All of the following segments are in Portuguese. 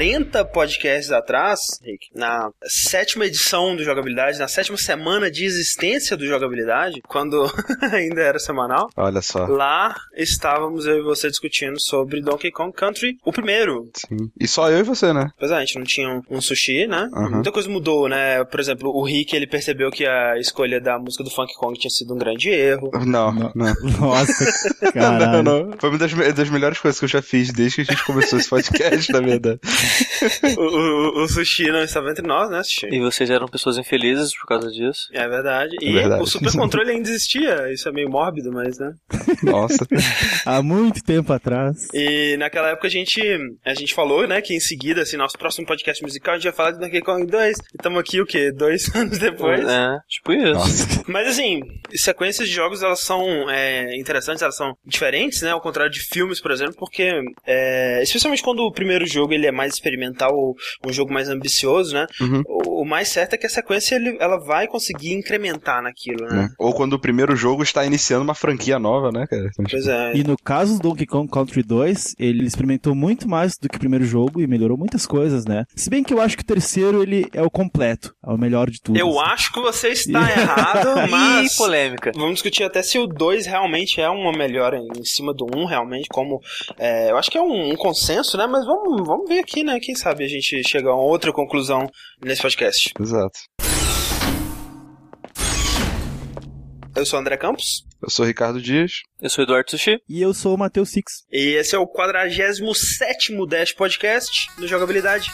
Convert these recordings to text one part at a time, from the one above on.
40 podcasts atrás, Rick, na sétima edição do Jogabilidade, na sétima semana de existência do Jogabilidade, quando ainda era semanal, Olha só. lá estávamos eu e você discutindo sobre Donkey Kong Country, o primeiro. Sim. E só eu e você, né? Pois é, a gente não tinha um, um sushi, né? Aham. Muita coisa mudou, né? Por exemplo, o Rick, ele percebeu que a escolha da música do Funk Kong tinha sido um grande erro. Não, Não. não. Nossa, Não, caralho. não. Foi uma das, das melhores coisas que eu já fiz desde que a gente começou esse podcast, na verdade. o, o- o sushi não estava entre nós, né, sushi? E vocês eram pessoas infelizes por causa disso. É verdade. E É verdade. o super controle ainda existia. Isso é meio mórbido, mas, né? Nossa. Há muito tempo atrás. E naquela época a gente, a gente falou, né, que em seguida, assim, nosso próximo podcast musical, a gente ia falar de Donkey Kong 2. E estamos aqui, o quê? Dois anos depois. É, tipo isso. Nossa. Mas assim, sequências de jogos elas são é, interessantes, elas são diferentes, né? Ao contrário de filmes, por exemplo, porque é, especialmente quando o primeiro jogo ele é mais experimental ou um jogo mais ambicioso, né? Uhum. O, o mais certo é que a sequência ele, ela vai conseguir incrementar naquilo, né? Né? Ou quando o primeiro jogo está iniciando uma franquia nova, né, cara? Então, Pois é. E no caso do Donkey Kong Country 2, ele experimentou muito mais do que o primeiro jogo e melhorou muitas coisas, né? Se bem que eu acho que o terceiro ele é o completo, é o melhor de tudo. Eu assim. acho que você está errado, mas. Ih, polêmica. Vamos discutir até se o 2 realmente é uma melhora em em cima do 1, um, realmente, como. é, eu acho que é um, um consenso, né? Mas vamos, vamos ver aqui, né? Quem sabe a gente chega a uma outra conclusão nesse podcast. Exato. Eu sou o André Campos. Eu sou o Ricardo Dias. Eu sou o Eduardo Sushi. E eu sou o Matheus Six. E esse é o 47 Dash Podcast do Jogabilidade.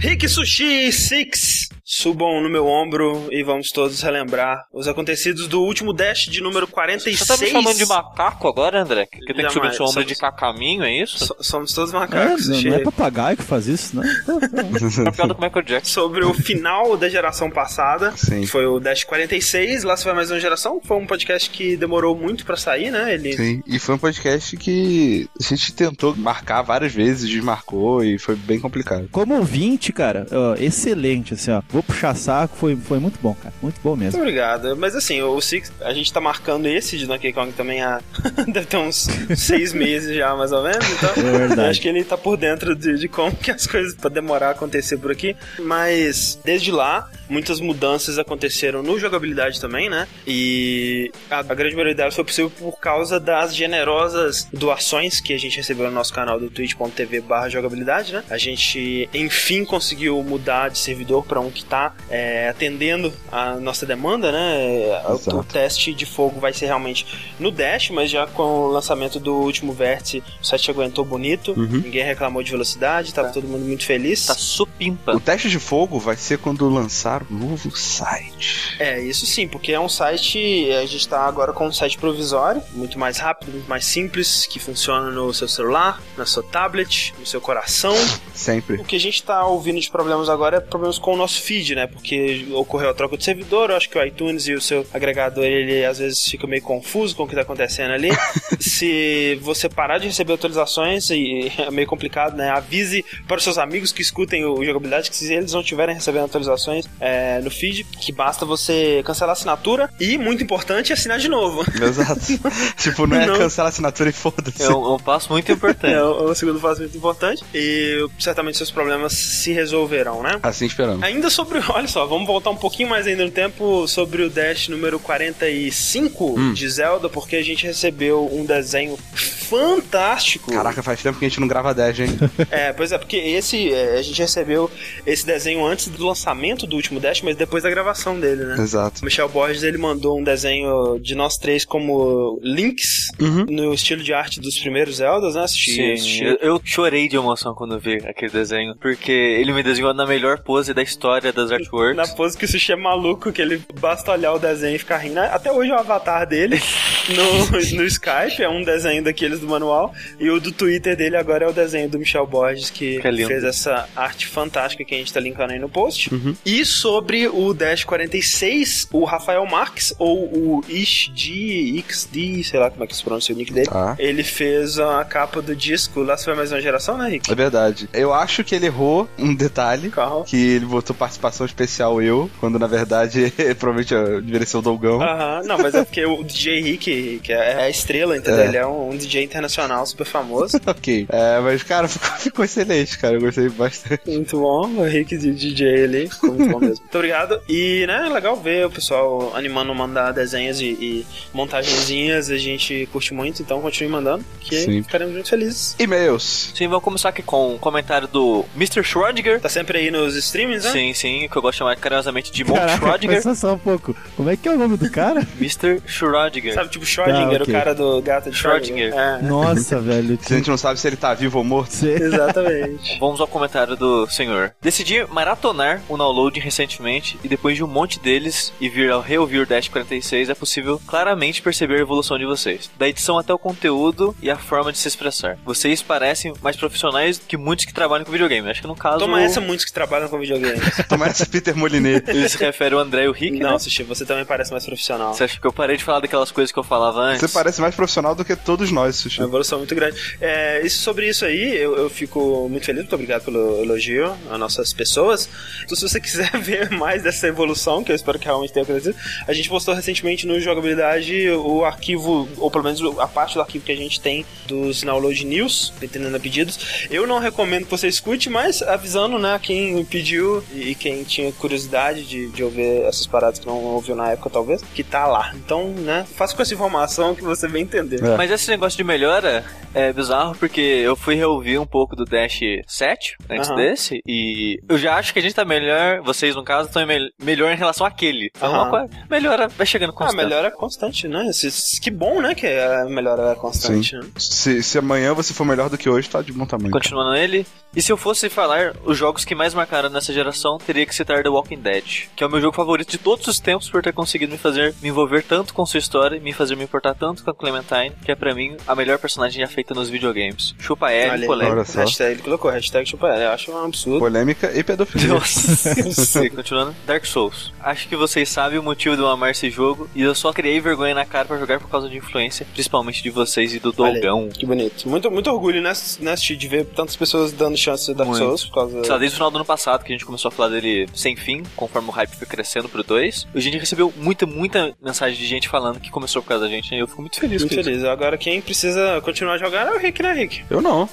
Rick Sushi Six, subam no meu ombro e vamos todos relembrar os acontecidos do último Dash de número 46. Você tá me chamando de macaco agora, André? Que tenho que subir no seu ombro somos- de cacaminho, é isso? So- somos todos É, macacos. não, Sushi. não é papagaio que faz isso, né? Tá pior do que o Michael Jackson. sobre o final da geração passada. Sim. Que foi o Dash 46, lá se vai mais uma geração. Foi um podcast que demorou muito pra sair, né? Ele. Sim, e foi um podcast que a gente tentou marcar várias vezes, desmarcou e foi bem complicado. Como ouvinte, cara, ó, excelente, assim, ó. Vou puxar saco, foi, foi muito bom, cara. Muito bom Muito mesmo. obrigado. Mas assim, o Six, a gente tá marcando esse de Donkey Kong também há. deve ter uns seis meses já, mais ou menos. Então, É verdade. acho que ele tá por dentro de, de como que as coisas podem demorar a acontecer por aqui. Mas desde lá, muitas mudanças aconteceram no jogabilidade também, né? E a, a grande maioria delas foi possível por causa das generosas doações que a gente recebeu no nosso canal do twitch.tv barra jogabilidade, né? A gente enfim conseguiu mudar de servidor para um que tá é, atendendo a nossa demanda, né? O, Exato. o teste de fogo vai ser realmente no Dash, mas já com o lançamento do último vértice, o site aguentou bonito, Uhum. ninguém reclamou de velocidade, tava todo mundo muito feliz. Tá supimpa. O teste de fogo vai ser quando lançar novo site. É, isso sim, porque é um site. A gente tá agora com um site provisório, muito mais rápido, muito mais simples, que funciona no seu celular, na sua tablet, no seu coração. Sempre. O que a gente tá ouvindo de problemas agora é problemas com o nosso feed, né? Porque ocorreu a troca de servidor, eu acho que o iTunes e o seu agregador, ele às vezes fica meio confuso com o que tá acontecendo ali. Se você parar de receber atualizações, e é meio complicado, né? Avise para os seus amigos que escutem o jogabilidade que se eles não estiverem recebendo atualizações é, no feed, que basta você cancelar a assinatura e, muito importante, assinar de novo. Exato. tipo, não é Não. cancelar a assinatura e foda-se. É um, um passo muito importante. É o o segundo passo muito importante. E certamente seus problemas se resolverão, né? Assim esperamos. Ainda sobre, olha só, vamos voltar um pouquinho mais ainda no tempo sobre o Dash número 45 Hum. de Zelda, porque a gente recebeu um desenho fantástico. Caraca, faz tempo que a gente não grava 10, hein? É, pois é, porque esse é, a gente recebeu esse desenho antes do lançamento do último Dash, mas depois da gravação dele, né? Exato. O Michel Borges ele mandou um desenho de nós três como links Uhum. no estilo de arte dos primeiros Zeldas, né? Assisti, Sim, assisti- eu, eu chorei de emoção quando vi aquele desenho, porque ele me desenhou na melhor pose da história das artworks. Na pose que o Sushi é maluco, que ele basta olhar o desenho e ficar rindo. Até hoje é o avatar dele. no, no Skype, é um desenho daqueles do manual, e o do Twitter dele agora é o desenho do Michel Borges, que, Que lindo. fez essa arte fantástica que a gente tá linkando aí no post. Uhum. E sobre o Dash 46, o Rafael Marques, ou o XD, XD, sei lá como é que se pronuncia o nick dele, Tá. ele fez a capa do disco Lá Foi Mais Uma Geração, né, Rick? É verdade. Eu acho que ele errou um detalhe. Carro. Que ele botou participação especial eu, quando na verdade provavelmente eu deveria ser o Dolgão. Aham, não, mas é porque o DJ Rick, que é a estrela, entendeu? É. Ele é um, um DJ internacional super famoso. Ok. É, mas cara, ficou, ficou excelente, cara. Eu gostei bastante. Muito bom, o Rick de DJ ali, ficou muito bom mesmo. Muito obrigado. E, né, é legal ver o pessoal animando mandar desenhos e, e montagenzinhas, a gente curte muito, então continue mandando, que Sim. ficaremos muito felizes. E-mails. Sim, vamos começar aqui com um comentário do Mr. Schrödinger. Tá sempre aí nos streams, né? Sim, sim, que eu gosto de chamar carinhosamente de Caraca, Schrödinger. pensa só um pouco. Como é que é o nome do cara? Mr. Schrödinger. Sabe, tipo Schrödinger, Tá, ok. o cara do gato de Schrödinger. Schrödinger. É, Nossa, velho. Se a gente não sabe se ele tá vivo ou morto. Você... exatamente. Vamos ao comentário do senhor. Decidi maratonar o download recentemente e depois de um monte deles e vir ao reouvir o Dash 46 é possível claramente perceber a evolução de vocês. Da edição até o conteúdo e a forma de se expressar. Vocês parecem mais profissionais que muitos que trabalham com videogame. Acho que no caso... Toma essa muitos que trabalham com videogame. Toma essa Peter Molinet. Ele se refere ao André e o Rick, Não, né? Sushi, você também parece mais profissional. Você acha que eu parei de falar daquelas coisas que eu falava antes? Você parece mais profissional do que todos nós, Sushi. Uma evolução muito grande. É, isso, sobre isso aí, eu, eu fico muito feliz, muito obrigado pelo elogio às nossas pessoas. Então, se você quiser ver mais dessa evolução, que eu espero que realmente tenha acontecido, a gente postou recentemente no Jogabilidade o arquivo, ou pelo menos a parte do arquivo que a gente tem dos download news, entendendo a pedidos. Eu não recomendo que você escute, mas avisando, né, quem pediu e quem tinha curiosidade de, de ouvir essas paradas que não ouviu na época, talvez, que tá lá. Então, né, faça com essa informação que você vai entender. É. Mas esse negócio de melhora é bizarro porque eu fui reouvir um pouco do Dash 7 antes Aham. desse e eu já acho que a gente tá melhor, vocês no caso estão mel- melhor em relação àquele. Então Aham. uma coisa- melhora, vai chegando com Ah, melhora constante, né? Se- Que bom, né? Que a melhora é constante, né? Se, se amanhã você for melhor do que hoje, tá de bom tamanho. Continuando ele. E se eu fosse falar os jogos que mais marcaram nessa geração, teria que citar The Walking Dead, que é o meu jogo favorito de todos os tempos por ter conseguido me fazer me envolver tanto com sua história e me fazer me importar tanto com a Clementine, que é pra mim a melhor personagem já feita nos videogames. Chupa L, polêmica. Hashtag, ele colocou hashtag chupa ela. Eu acho um absurdo. Polêmica e pedofilia. Nossa, continuando. Dark Souls. Acho que vocês sabem o motivo de eu amar esse jogo e eu só criei vergonha na cara pra jogar por causa de influência, principalmente de vocês e do. Dolgão. Que bonito. Muito, muito orgulho, né, né, de ver tantas pessoas dando chance da Dark Muito. Souls por causa. Sei lá, desde o final do ano passado que a gente começou a falar dele sem fim, conforme o hype foi crescendo pro 2. A gente recebeu muita, muita mensagem de gente falando que começou por causa da gente e eu fico muito feliz Muito com isso. feliz. Agora quem precisa continuar a jogar é o Rick, né, Rick? Eu não.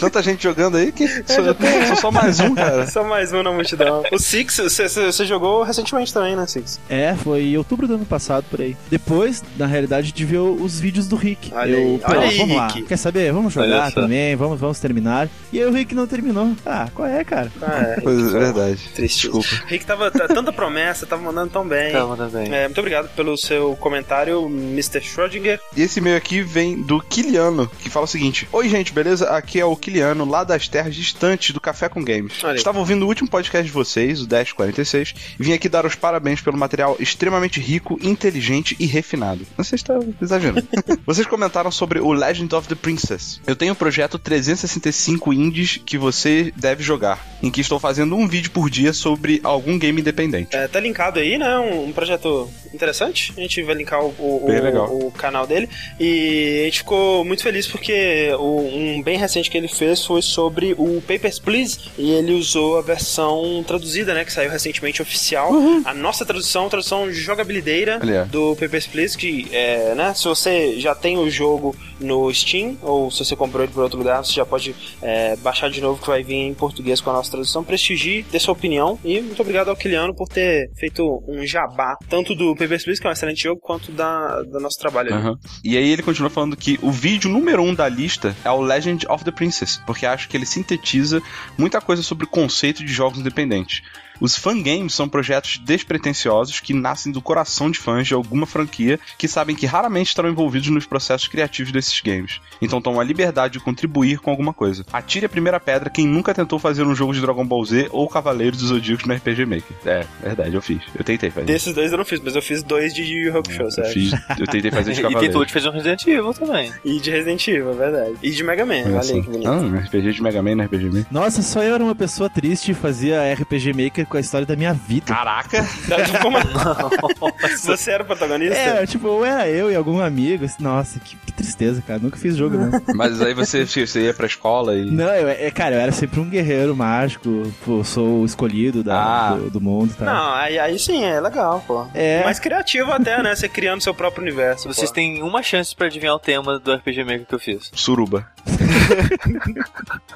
Tanta gente jogando aí que sou, sou só mais um, cara. Só mais um na multidão. o Six, você- jogou recentemente também, né, Six? É, foi em outubro do ano passado, por aí. Depois, na realidade, de ver os vídeos do Rick. Olha eu, aí, pô, olha aí, vamos lá. Rick. Quer saber? Vamos jogar também, vamos, vamos terminar. E aí o Rick não terminou. Ah, qual é, cara? Ah, é, Rick, é, verdade. Triste. Desculpa. Rick tava tá- tanta promessa, tava mandando tão bem. Tá, manda bem. É, muito obrigado pelo seu comentário, Mr. Schrödinger. E esse e-mail aqui vem do Kiliano, que fala o seguinte: Oi, gente, beleza? Aqui é o Kiliano, lá das terras distantes do Café com Games. Olha aí. Estava ouvindo o último podcast de vocês, o 1046, e vim aqui dar os parabéns pelo material extremamente rico, inteligente e refinado. Você está exagerando. vocês comentaram sobre o Legend of the Princess. Eu tenho o projeto 365 Indies que você deve jogar, em que estou fazendo um vídeo por dia sobre algum game independente. É, tá linkado aí, né? Um, um projeto interessante. A gente vai linkar o, o- o- o canal dele. E a gente ficou muito feliz porque um bem recente que ele fez foi sobre o Papers, Please. E ele usou a versão traduzida, né? Que saiu recentemente oficial. A nossa tradução, tradução jogabilideira Olha. do Papers, Please. Que, é, né? Se você já tem o jogo no Steam, ou se você comprou ele por outro lugar, você já pode é, baixar de novo que vai vir em português com a nossa tradução. Prestigie, dê sua opinião. E muito obrigado ao Kiliano por ter feito um jabá, tanto do Papers, Please, que é um excelente jogo, quanto da, do nosso trabalho. Aham. E aí ele continua falando que o vídeo número um da lista é o Legend of the Princess, porque acho que ele sintetiza muita coisa sobre o conceito de jogos independentes. Os fangames são projetos despretensiosos que nascem do coração de fãs de alguma franquia que sabem que raramente estarão envolvidos nos processos criativos desses games. Então tomam a liberdade de contribuir com alguma coisa. Atire a primeira pedra quem nunca tentou fazer um jogo de Dragon Ball Z ou Cavaleiros dos Zodíacos no RPG Maker. É, verdade, eu fiz. Eu tentei fazer. Desses dois eu não fiz, mas eu fiz dois de Yu Yu Hakusho, Eu, sério. fiz, eu tentei fazer de E Cavaleiros. tentou de fazer um Resident Evil também. E de Resident Evil, é verdade. E de Mega Man, Olha olha só. aí que bonito. Ah, RPG de Mega Man no RPG Maker. Nossa, só eu era uma pessoa triste e fazia RPG Maker com a história da minha vida. Caraca! Como Você era o protagonista? É, tipo, ou era eu e algum amigo. assim, Nossa, que, que tristeza, cara. Nunca fiz jogo, não. Mas aí você, você ia pra escola e. Não, eu, é, cara, eu era sempre um guerreiro mágico. Pô, sou o escolhido da, Ah. do, do mundo, tá? Não, aí, aí sim, é legal, pô. É. Mais criativo até, né? Você criando seu próprio universo. Vocês pô. têm uma chance pra adivinhar o tema do RPG Maker que eu fiz. Suruba.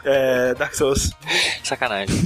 É, Dark Souls. Sacanagem.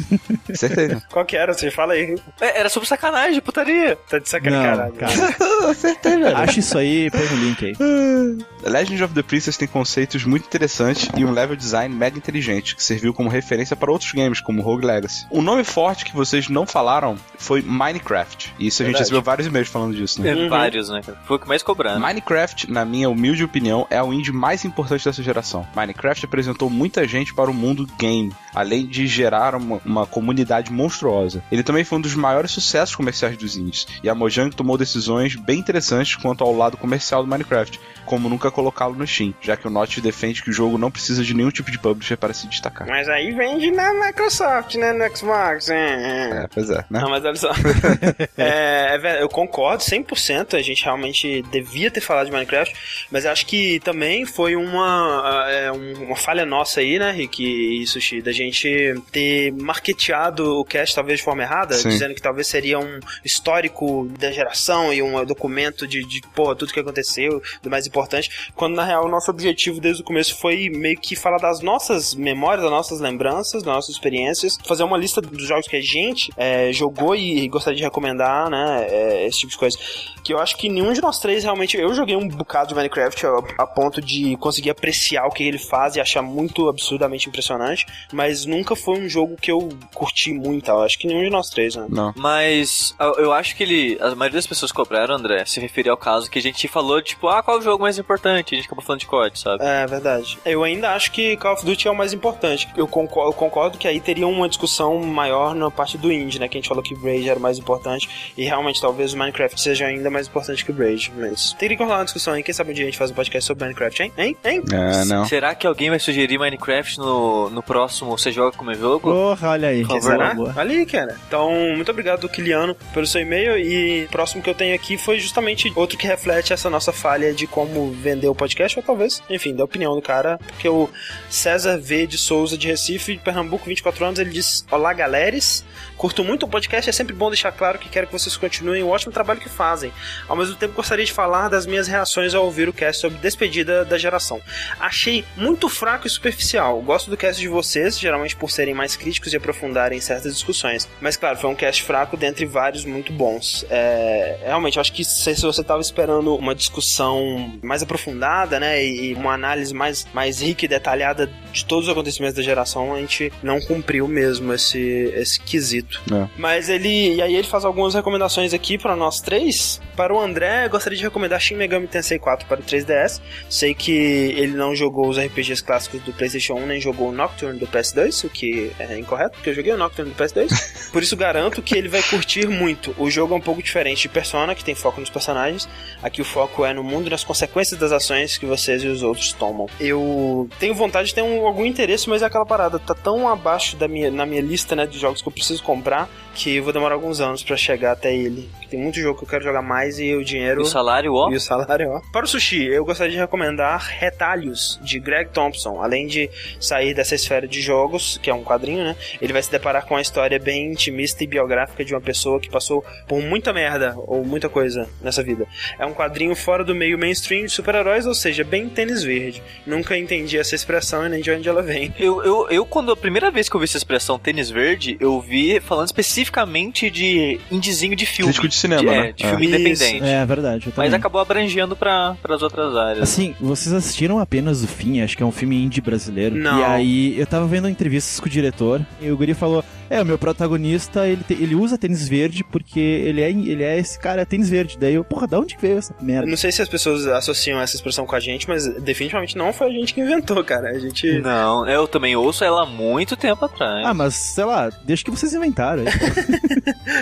Certeza. Qual que era? Você fala aí. É, era sobre sacanagem, putaria. Tá de sacanagem, Não, caralho. cara. Acertei, velho. Acha isso aí, põe no link aí. Legend of the Princess tem conceitos muito interessantes e um level design mega inteligente, que serviu como referência para outros games, como Rogue Legacy. Um nome forte que vocês não falaram foi Minecraft. E isso a gente Verdade. recebeu vários e-mails falando disso, né? Uhum. Vários, né? cara? Foi o que mais cobrando. Minecraft, na minha humilde opinião, é o indie mais importante dessa geração. Minecraft apresentou muita gente para o mundo game, além de gerar uma, uma comunidade monstruosa. Ele também foi um dos maiores sucessos comerciais dos indies, e a Mojang tomou decisões bem interessantes quanto ao lado comercial do Minecraft, como nunca colocá-lo no Steam, já que o Notch defende que o jogo não precisa de nenhum tipo de publisher para se destacar. Mas aí vende na Microsoft, né? No Xbox. É, é. Pois é, né? Não, mas olha só. é, é eu concordo 100%. A gente realmente devia ter falado de Minecraft. Mas acho que também foi uma, é, um- uma falha nossa aí, né, Rick e Sushi? Da gente ter marketeado o cast talvez de forma errada, Sim. dizendo que talvez seria um histórico da geração e um documento de, de porra, tudo que aconteceu, do mais importante. Quando na real o nosso objetivo desde o começo foi meio que falar das nossas memórias, das nossas lembranças, das nossas experiências, fazer uma lista dos jogos que a gente é, jogou e gostaria de recomendar, né? é, esse tipo de coisa. Que eu acho que nenhum de nós três realmente. Eu joguei um bocado de Minecraft a, a ponto de conseguir apreciar o que ele faz e achar muito absurdamente impressionante, mas nunca foi um jogo que eu curti muito. Eu acho que nenhum de nós três, né? Não. Mas eu, acho que ele. A maioria das pessoas que cobraram, André, se referia ao caso que a gente falou, tipo, ah, qual é o jogo mais importante? A gente acabou falando de COD, sabe? É verdade. Eu ainda acho que Call of Duty é o mais importante. Eu concordo, eu concordo que aí teria uma discussão maior na parte do indie, né? Que a gente falou que o Rage era o mais importante. E realmente talvez o Minecraft seja ainda mais importante que o Rage. Mas teria que rolar uma discussão aí. Quem sabe um dia a gente faz um podcast sobre Minecraft, hein? Hein? Hein? É, não. Será que alguém vai sugerir Minecraft no, no próximo Você Joga Como Jogo? Porra, olha aí. Será? Olha aí, cara. Então, muito obrigado, Kiliano, pelo seu e-mail. E o próximo que eu tenho aqui foi justamente outro que reflete essa nossa falha de como vender o podcast, ou talvez, enfim, da opinião do cara. Porque o César V. de Souza, de Recife, de Pernambuco, 24 anos, ele diz: Olá, galeres. Curto muito o podcast, é sempre bom deixar claro que quero que vocês continuem o ótimo trabalho que fazem. Ao mesmo tempo, gostaria de falar das minhas reações ao ouvir o cast sobre despedida da geração. Achei muito fraco e superficial. Gosto do cast de vocês, geralmente por serem mais críticos e aprofundarem certas discussões. Mas claro, foi um cast fraco dentre vários muito bons. É, realmente, eu acho que se, se você estava esperando uma discussão mais aprofundada, né, e uma análise mais, mais rica e detalhada de todos os acontecimentos da geração, a gente não cumpriu mesmo esse, esse quesito. É. Mas ele. E aí ele faz algumas recomendações aqui para nós três. Para o André, eu gostaria de recomendar Shin Megami Tensei 4 para o 3DS. Sei que ele não jogou os RPGs clássicos do PlayStation 1, nem jogou o Nocturne do PS2, o que é incorreto, porque eu joguei o Nocturne do PS2. Por isso garanto que ele vai curtir muito. O jogo é um pouco diferente de Persona, que tem foco nos personagens. Aqui o foco é no mundo e nas consequências das ações que vocês e os outros tomam. Eu tenho vontade de ter um- algum interesse, mas é aquela parada, tá tão abaixo da minha, na minha lista né, de jogos que eu preciso comprar que eu vou demorar alguns anos para chegar até ele. Tem muito jogo que eu quero jogar mais e o dinheiro. E o salário, ó. E o salário, ó. Para o sushi, eu gostaria de recomendar Retalhos, de Greg Thompson. Além de sair dessa esfera de jogos, que é um quadrinho, né? Ele vai se deparar com uma história bem intimista e biográfica de uma pessoa que passou por muita merda ou muita coisa nessa vida. É um quadrinho fora do meio mainstream de super-heróis, ou seja, bem tênis verde. Nunca entendi essa expressão e nem de onde ela vem. Eu, eu, eu, quando a primeira vez que eu vi essa expressão tênis verde, eu vi falando especificamente especificamente de indizinho de filme. Crítico de cinema, de, né? É, de É. filme Isso. independente. É verdade, eu também. Mas acabou abrangendo para as outras áreas. Assim, vocês assistiram apenas o fim, acho que é um filme indie brasileiro. Não. E aí, eu tava vendo entrevistas com o diretor, e o Guri falou: É, o meu protagonista, ele, te- ele usa tênis verde porque ele é, ele é esse cara, é tênis verde. Daí eu, porra, da onde que veio essa merda? não sei se as pessoas associam essa expressão com a gente, mas definitivamente não foi a gente que inventou, cara. A gente. Não, eu também ouço ela há muito tempo atrás. Ah, mas sei lá, deixa que vocês inventaram.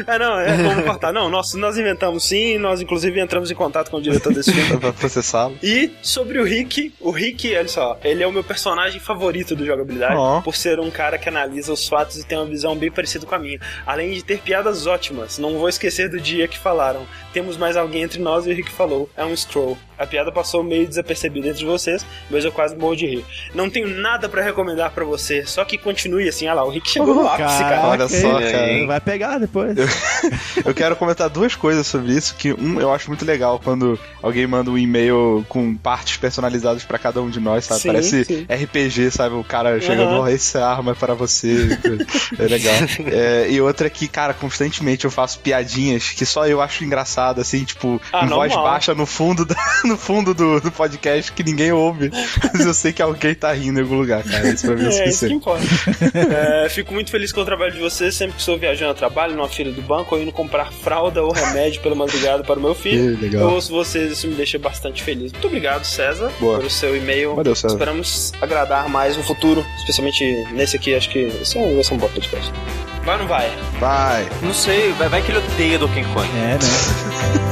Ah, não, é como cortar. Não, nós, nós inventamos sim, nós inclusive entramos em contato com o diretor desse filme. Pra processá-lo. E sobre o Rick, o Rick, olha só, ele é o meu personagem favorito do jogabilidade, Ó. por ser um cara que analisa os fatos e tem uma visão bem parecida com a minha. Além de ter piadas ótimas, não vou esquecer do dia que falaram. Temos mais alguém entre nós e o Rick falou, é um scroll. A piada passou meio desapercebida entre vocês, mas eu quase morro de rir. Não tenho nada pra recomendar pra você, só que continue assim. Ah lá, o Rick chegou no ápice, cara. Olha só, cara. Vai pegar depois. Eu quero comentar duas coisas sobre isso, que um, eu acho muito legal quando alguém manda um e-mail com partes personalizadas pra cada um de nós, sabe? Sim, Parece sim. RPG, sabe? O cara chegando, Aham. oh, essa arma é para você. é legal. É, e outra é que, cara, constantemente eu faço piadinhas que só eu acho engraçado, assim, tipo, Ah, em voz normal. baixa no fundo, da- no fundo do, do podcast que ninguém ouve. Mas eu sei que alguém tá rindo em algum lugar, cara. Isso pra mim é É, isso que importa. É, fico muito feliz com o trabalho de vocês. Sempre que estou viajando a trabalho, numa fila do banco, ou indo comprar fralda ou remédio pela madrugada para o meu filho. Ih, legal. Eu ouço vocês, isso me deixa bastante feliz. Muito obrigado, César, Boa. pelo seu e-mail. Valeu, César. Esperamos agradar mais no futuro, especialmente nesse aqui. Acho que esse é um, vai ser um bom podcast. Vai ou não vai? Vai. Não sei, vai, vai que ele odeia Donkey Kong. É, né?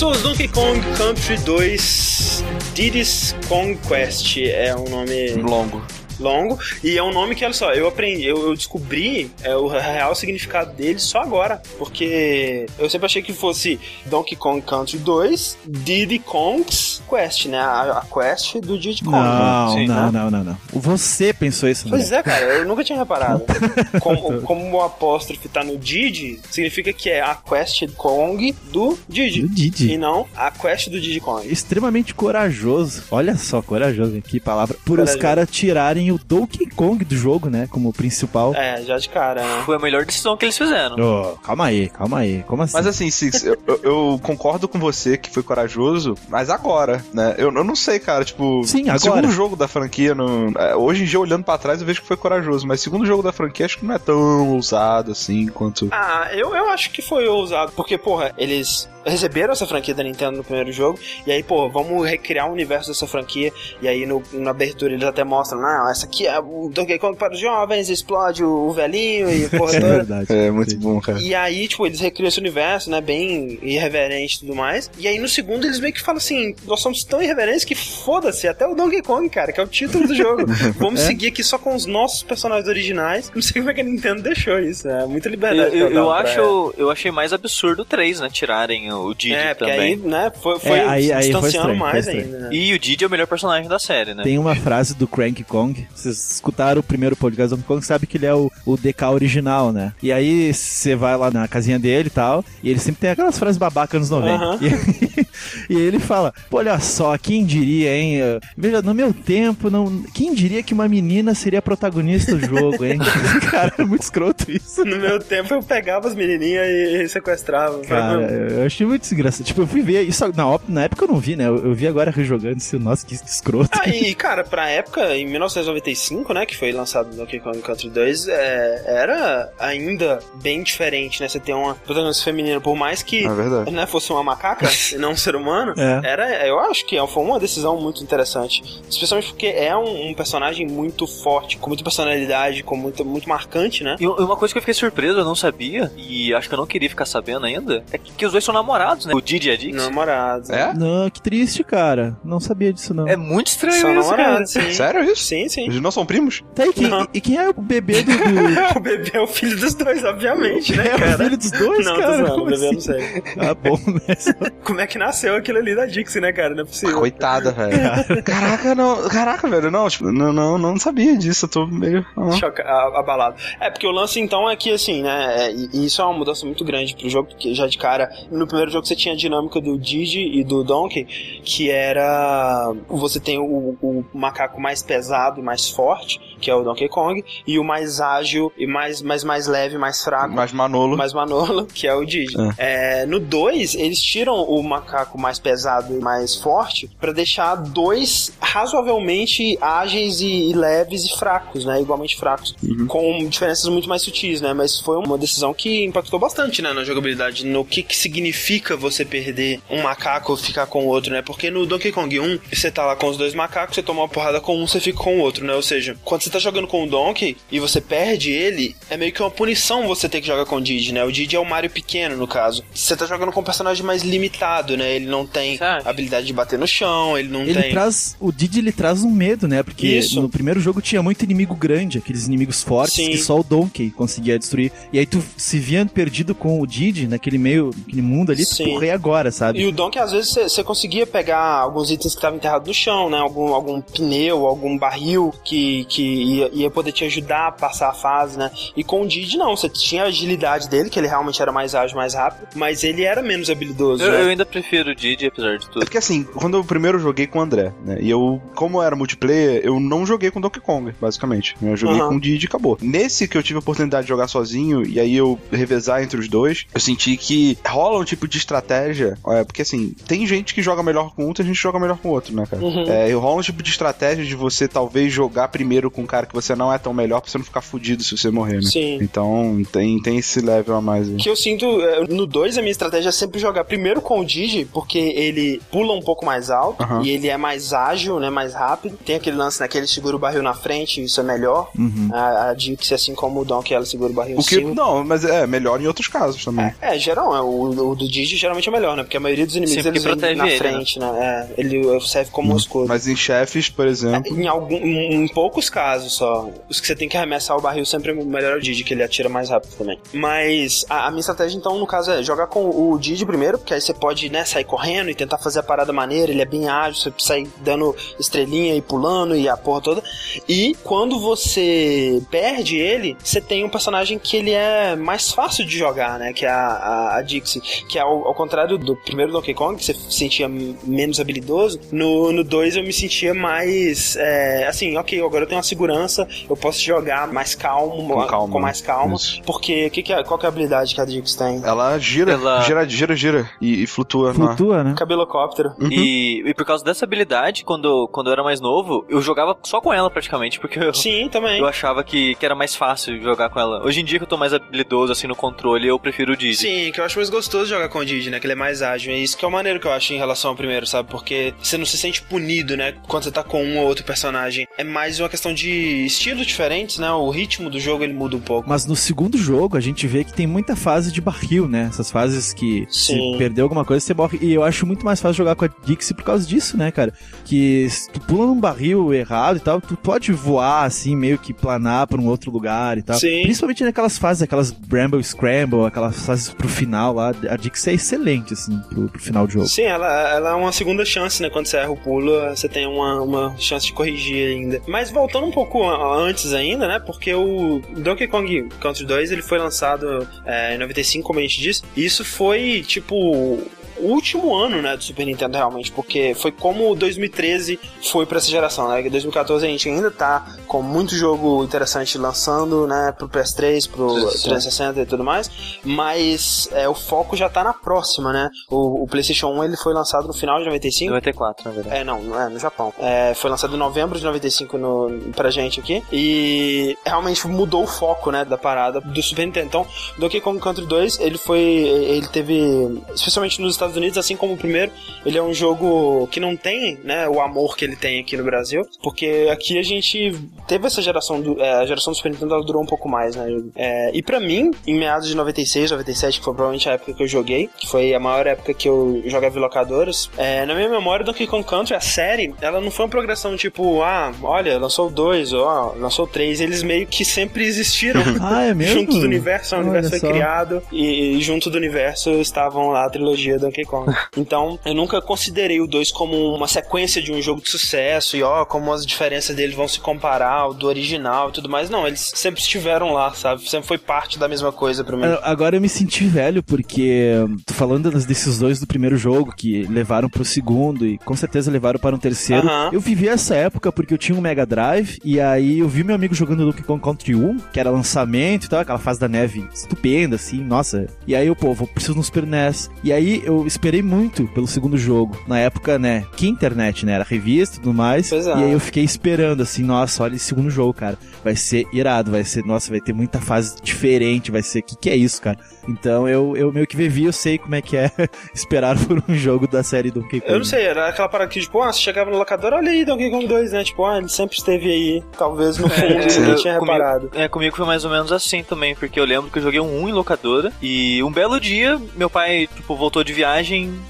Pessoas, Donkey Kong Country 2 Diddy's Conquest é um nome Longo. longo e é um nome que, olha só, eu aprendi, eu, eu descobri é, o real significado dele só agora, porque eu sempre achei que fosse Donkey Kong Country 2 Diddy Kong's Quest, né? A, a quest do Diddy Kong. Não, Sim, não, né? não, não, não. Você pensou isso, André. Pois é, cara, eu nunca tinha reparado. Como, como o apóstrofe tá no Didi, significa que é a quest Kong do Didi. Do Didi. E não a quest do Diddy Kong. Extremamente corajoso. Olha só, corajoso, que palavra. Por os Corajoso. caras tirarem o Donkey Kong do jogo, né? Como principal. É, já de cara, né? Foi a melhor decisão que eles fizeram. Ô, calma aí, calma aí. Como assim? Mas assim, Six, eu- eu concordo com você que foi corajoso, mas agora, né? Eu, eu não sei, cara, tipo... Sim, agora. segundo jogo da franquia, no- é, hoje em dia, olhando pra trás, eu vejo que foi corajoso, mas segundo jogo da franquia, acho que não é tão ousado assim quanto... Ah, eu, eu acho que foi ousado, porque, porra, eles receberam essa franquia da Nintendo no primeiro jogo, e aí, pô, vamos recriar o universo dessa franquia, e aí no, na abertura eles até mostram, não, essa aqui é o Donkey Kong para os jovens, explode o, o velhinho e porra É toda. verdade. É muito bom, cara. E aí, tipo, eles recriam esse universo, né? Bem irreverente e tudo mais. E aí, no segundo, eles meio que falam assim: nós somos tão irreverentes que foda-se, até o Donkey Kong, cara, que é o título do jogo. Vamos É. seguir aqui só com os nossos personagens originais. Não sei como é que a Nintendo deixou isso. É muita Eu, liberdade. eu, eu pra acho, eu achei mais absurdo o 3, né? Tirarem o Didi. É, porque também. aí, né, foi, foi É, aí- aí foi distanciando estranho, mais foi ainda. Né? E o Didi é o melhor personagem da série, né? Tem uma frase do Crank Kong. Vocês escutaram o primeiro podcast do Donkey Kong, sabe que ele é o, o DK original, né? E aí você vai lá na casinha dele e tal, e ele sempre tem aquelas frases babacas anos 90. Aham. E, e ele fala: Pô, olha só, quem diria, hein? Veja, no meu tempo, não, quem diria que uma menina seria protagonista do jogo, hein? Cara, é muito escroto isso. No meu tempo, eu pegava as menininhas e sequestrava. Cara, eu achei muito desgraçado. Tipo, eu fui ver isso na, na época eu não vi, né? Eu, eu vi agora rejogando isso. Nossa, que escroto. Ah, e cara, pra época, em 1995, né, que foi lançado Donkey Kong Country 2, é, era ainda bem diferente, né? Você tem uma protagonista feminina, por mais que É né, fosse uma macaca, não, ser humano, É. era, eu acho que foi uma decisão muito interessante. Especialmente porque é um, um personagem muito forte, com muita personalidade, com muito, muito marcante, né? E uma coisa que eu fiquei surpreso, eu não sabia, e acho que eu não queria ficar sabendo ainda, é que, que os dois são namorados, né? O Didi e a Dix. Namorados. É? Não, que triste, cara. Não sabia disso, não. É muito estranho São isso, cara. namorados, sim. Sério isso? Sim, sim. Eles não são primos? Tá, e, quem, Não. e quem é o bebê do. o bebê é o filho dos dois, obviamente, né, é cara? o filho dos dois, não, cara? tô zoando, o Como bebê eu não assim? sei. Ah, bom, né? Como é que nasceu aquilo ali da Dixie, né, cara? Não é possível. Coitada, velho. Caraca, não. Caraca, velho. Não, tipo, não, não, não sabia disso. Eu tô meio. ah. Choca, a- abalado. É, porque o lance então é que, assim, né, é, e isso é uma mudança muito grande pro jogo, porque já de cara, no primeiro jogo você tinha a dinâmica do Digi e do Donkey, que era. Você tem o, o macaco mais pesado e mais forte, que é o Donkey Kong, e o mais ágil e mais, mais, mais leve, mais fraco. Mas Manolo. mais Manolo, que é o Digi. É, no 2, eles tiram o macaco mais pesado e mais forte pra deixar dois razoavelmente ágeis e, e leves e fracos, né? Igualmente fracos. Com diferenças muito mais sutis, né? Mas foi uma decisão que impactou bastante, né? Na jogabilidade. No que, que significa você perder um macaco ou ficar com o outro, né? Porque no Donkey Kong 1, você tá lá com os dois macacos, você toma uma porrada com um, você fica com o outro, né? Ou seja, quando você tá jogando com o Donkey e você perde ele, é meio que uma punição você ter que jogar com o Didi, né? O Didi é o Mario pequeno, no caso. Você tá jogando com um personagem mais limitado, né? Ele não tem acha? habilidade de bater no chão, ele não Ele tem. traz. O Didi ele traz um medo, né? Porque Isso. no primeiro jogo tinha muito inimigo grande, aqueles inimigos fortes Sim. que só o Donkey conseguia destruir. E aí tu se via perdido com o Didi naquele meio, naquele mundo ali, tu Sim. correr agora, sabe? E o Donkey, às vezes, você- você conseguia pegar alguns itens que estavam enterrados no chão, né? Algum, algum pneu, algum barril que, que ia, ia poder te ajudar a passar a fase, né? E com o Didi, não. Você tinha a agilidade dele, que ele realmente era mais ágil, mais rápido, mas ele era menos habilidoso, Eu, né? eu ainda prefiro o Didi, apesar de É tudo. porque assim, quando eu primeiro joguei com o André, né? E eu, como era multiplayer, eu não joguei com Donkey Kong, basicamente. Eu joguei Aham. com o Didi e acabou. Nesse que eu tive a oportunidade de jogar sozinho, e aí eu revezar entre os dois, eu senti que rola um tipo de estratégia. É, porque assim, tem gente que joga melhor com um, tem gente que joga melhor com o outro, né, cara? Uhum. É, e rola um tipo de estratégia de você talvez jogar primeiro com um cara que você não é tão melhor pra você não ficar fudido se você morrer, né? Sim. Então tem, tem esse level a mais aí. que eu sinto é, no 2 a minha estratégia é sempre jogar primeiro com o Digi, porque ele pula um pouco mais alto Aham. e ele é mais ágil, né, mais rápido. Tem aquele lance né, que ele segura o barril na frente, isso é melhor. Uhum. A, a Dixie, assim como o Donkey, ela segura o barril O em que, cima. não, mas é melhor em outros casos também. É, geral, é, o, o do Digi geralmente é melhor, né? Porque a maioria dos inimigos porque eles vêm na ele, frente, né? É, ele serve como um escudo. Mas em chefes, por exemplo. Em, algum, em, em poucos casos só. Os que você tem que arremessar o barril sempre é melhor o Didi, que ele atira mais rápido também. Mas a, a minha estratégia, então, no caso, é jogar com o Didi primeiro, porque aí você pode, né, sair correndo e tentar fazer a parada maneira, ele é bem ágil, você sai dando estrelinha e pulando e a porra toda. E quando você perde ele, você tem um personagem que ele é mais fácil de jogar, né? Que é a, a, a Dixie. Que é ao, ao contrário do primeiro Donkey Kong, que você se sentia menos habilidoso, no 2 eu me sentia mais. é, assim, ok, agora eu tenho uma segurança, eu posso jogar mais calmo, Com calma, com mais calma. isso. Porque que que é, qual que é a habilidade que a Dixie tem? Ela gira, Ela- gira, gira, gira e, e flutua. na- Flutua, né? Cabelocóptero. Uhum. E, e por causa dessa habilidade, quando, quando eu era mais novo, eu jogava só com ela praticamente, porque eu, Sim, também. eu achava que, que era mais fácil jogar com ela. Hoje em dia que eu tô mais habilidoso assim no controle, eu prefiro o Didi. Sim, que eu acho mais gostoso jogar com o Didi, né? Que ele é mais ágil. É isso que é o maneiro que eu acho em relação ao primeiro, sabe? Porque você não se sente punido, né? Quando você tá com um ou outro personagem. É mais uma questão de estilos diferentes, né? O ritmo do jogo ele muda um pouco. Mas no segundo jogo a gente vê que tem muita fase de barril, né? Essas fases que Sim. se perder alguma coisa você morre. E eu acho muito mais fácil jogar com a Dixie por causa disso, né, cara? Que se tu pula num barril errado e tal, tu pode voar assim, meio que planar pra um outro lugar e tal. Sim. Principalmente naquelas fases, aquelas Bramble Scramble, aquelas fases pro final lá. A Dixie é excelente, assim, pro, pro final do jogo. Sim, ela, ela é uma segunda chance, né? Quando você erra o pulo, você tem uma, uma chance de corrigir ainda. Mas voltando um pouco antes ainda, né? Porque o Donkey Kong Country 2 ele foi lançado é, em 95, como a gente disse. Isso foi, tipo, o último ano, né, do Super Nintendo realmente, porque foi como o 2013 foi pra essa geração, né? Em 2014 a gente ainda tá com muito jogo interessante lançando, né, pro PS3, pro 360 e tudo mais, mas é, o foco já tá na próxima, né? O, o PlayStation 1 ele foi lançado no final de 95. 94, na verdade. É, não, não é no Japão. É, foi lançado em novembro de 95 no, pra gente aqui. E realmente mudou o foco, né, da parada do Super Nintendo. Então, Donkey Kong Country 2, ele foi. Ele teve. Especialmente nos Estados Estados Unidos, assim como o primeiro, ele é um jogo que não tem, né, o amor que ele tem aqui no Brasil, porque aqui a gente teve essa geração do, é, a geração do Super Nintendo ela durou um pouco mais, né? É, e pra mim, em meados de 96, 97, que foi provavelmente a época que eu joguei, que foi a maior época que eu jogava em locadoras, é, na minha memória, Donkey Kong Country, a série, ela não foi uma progressão tipo, ah, olha, lançou dois, ó, lançou três, eles meio que sempre existiram. Ah, é mesmo? Junto do universo, o Olha universo foi só. criado e, e junto do universo estavam lá a trilogia Donkey Kong. Então, eu nunca considerei o 2 como uma sequência de um jogo de sucesso e ó, como as diferenças deles vão se comparar ao do original e tudo mais. Não, eles sempre estiveram lá, sabe? Sempre foi parte da mesma coisa pra mim. Agora eu me senti velho, porque hum, tô falando das decisões do primeiro jogo que levaram pro segundo e com certeza levaram para um terceiro. Eu vivi essa época porque eu tinha um Mega Drive e aí eu vi meu amigo jogando Donkey Kong Country 1, que era lançamento e tal, aquela fase da neve estupenda, assim, nossa. E aí eu, pô, vou preciso no Super NES. E aí eu esperei muito pelo segundo jogo. Na época, né, que internet, né, era revista e tudo mais. Pois é. E aí eu fiquei esperando, assim, nossa, olha esse segundo jogo, cara. Vai ser irado, vai ser, nossa, vai ter muita fase diferente, vai ser, que que é isso, cara? Então eu, eu meio que vivi, eu sei como é que é esperar por um jogo da série Donkey Kong. Eu não sei, era aquela parada que, tipo, ah, você chegava no locador, olha aí, Donkey Kong 2, né? Tipo, ah, ele sempre esteve aí, talvez no fundo, É, ninguém tinha comigo- reparado. É, comigo foi mais ou menos assim também, porque eu lembro que eu joguei um 1 em locadora e um belo dia meu pai, tipo, voltou de viagem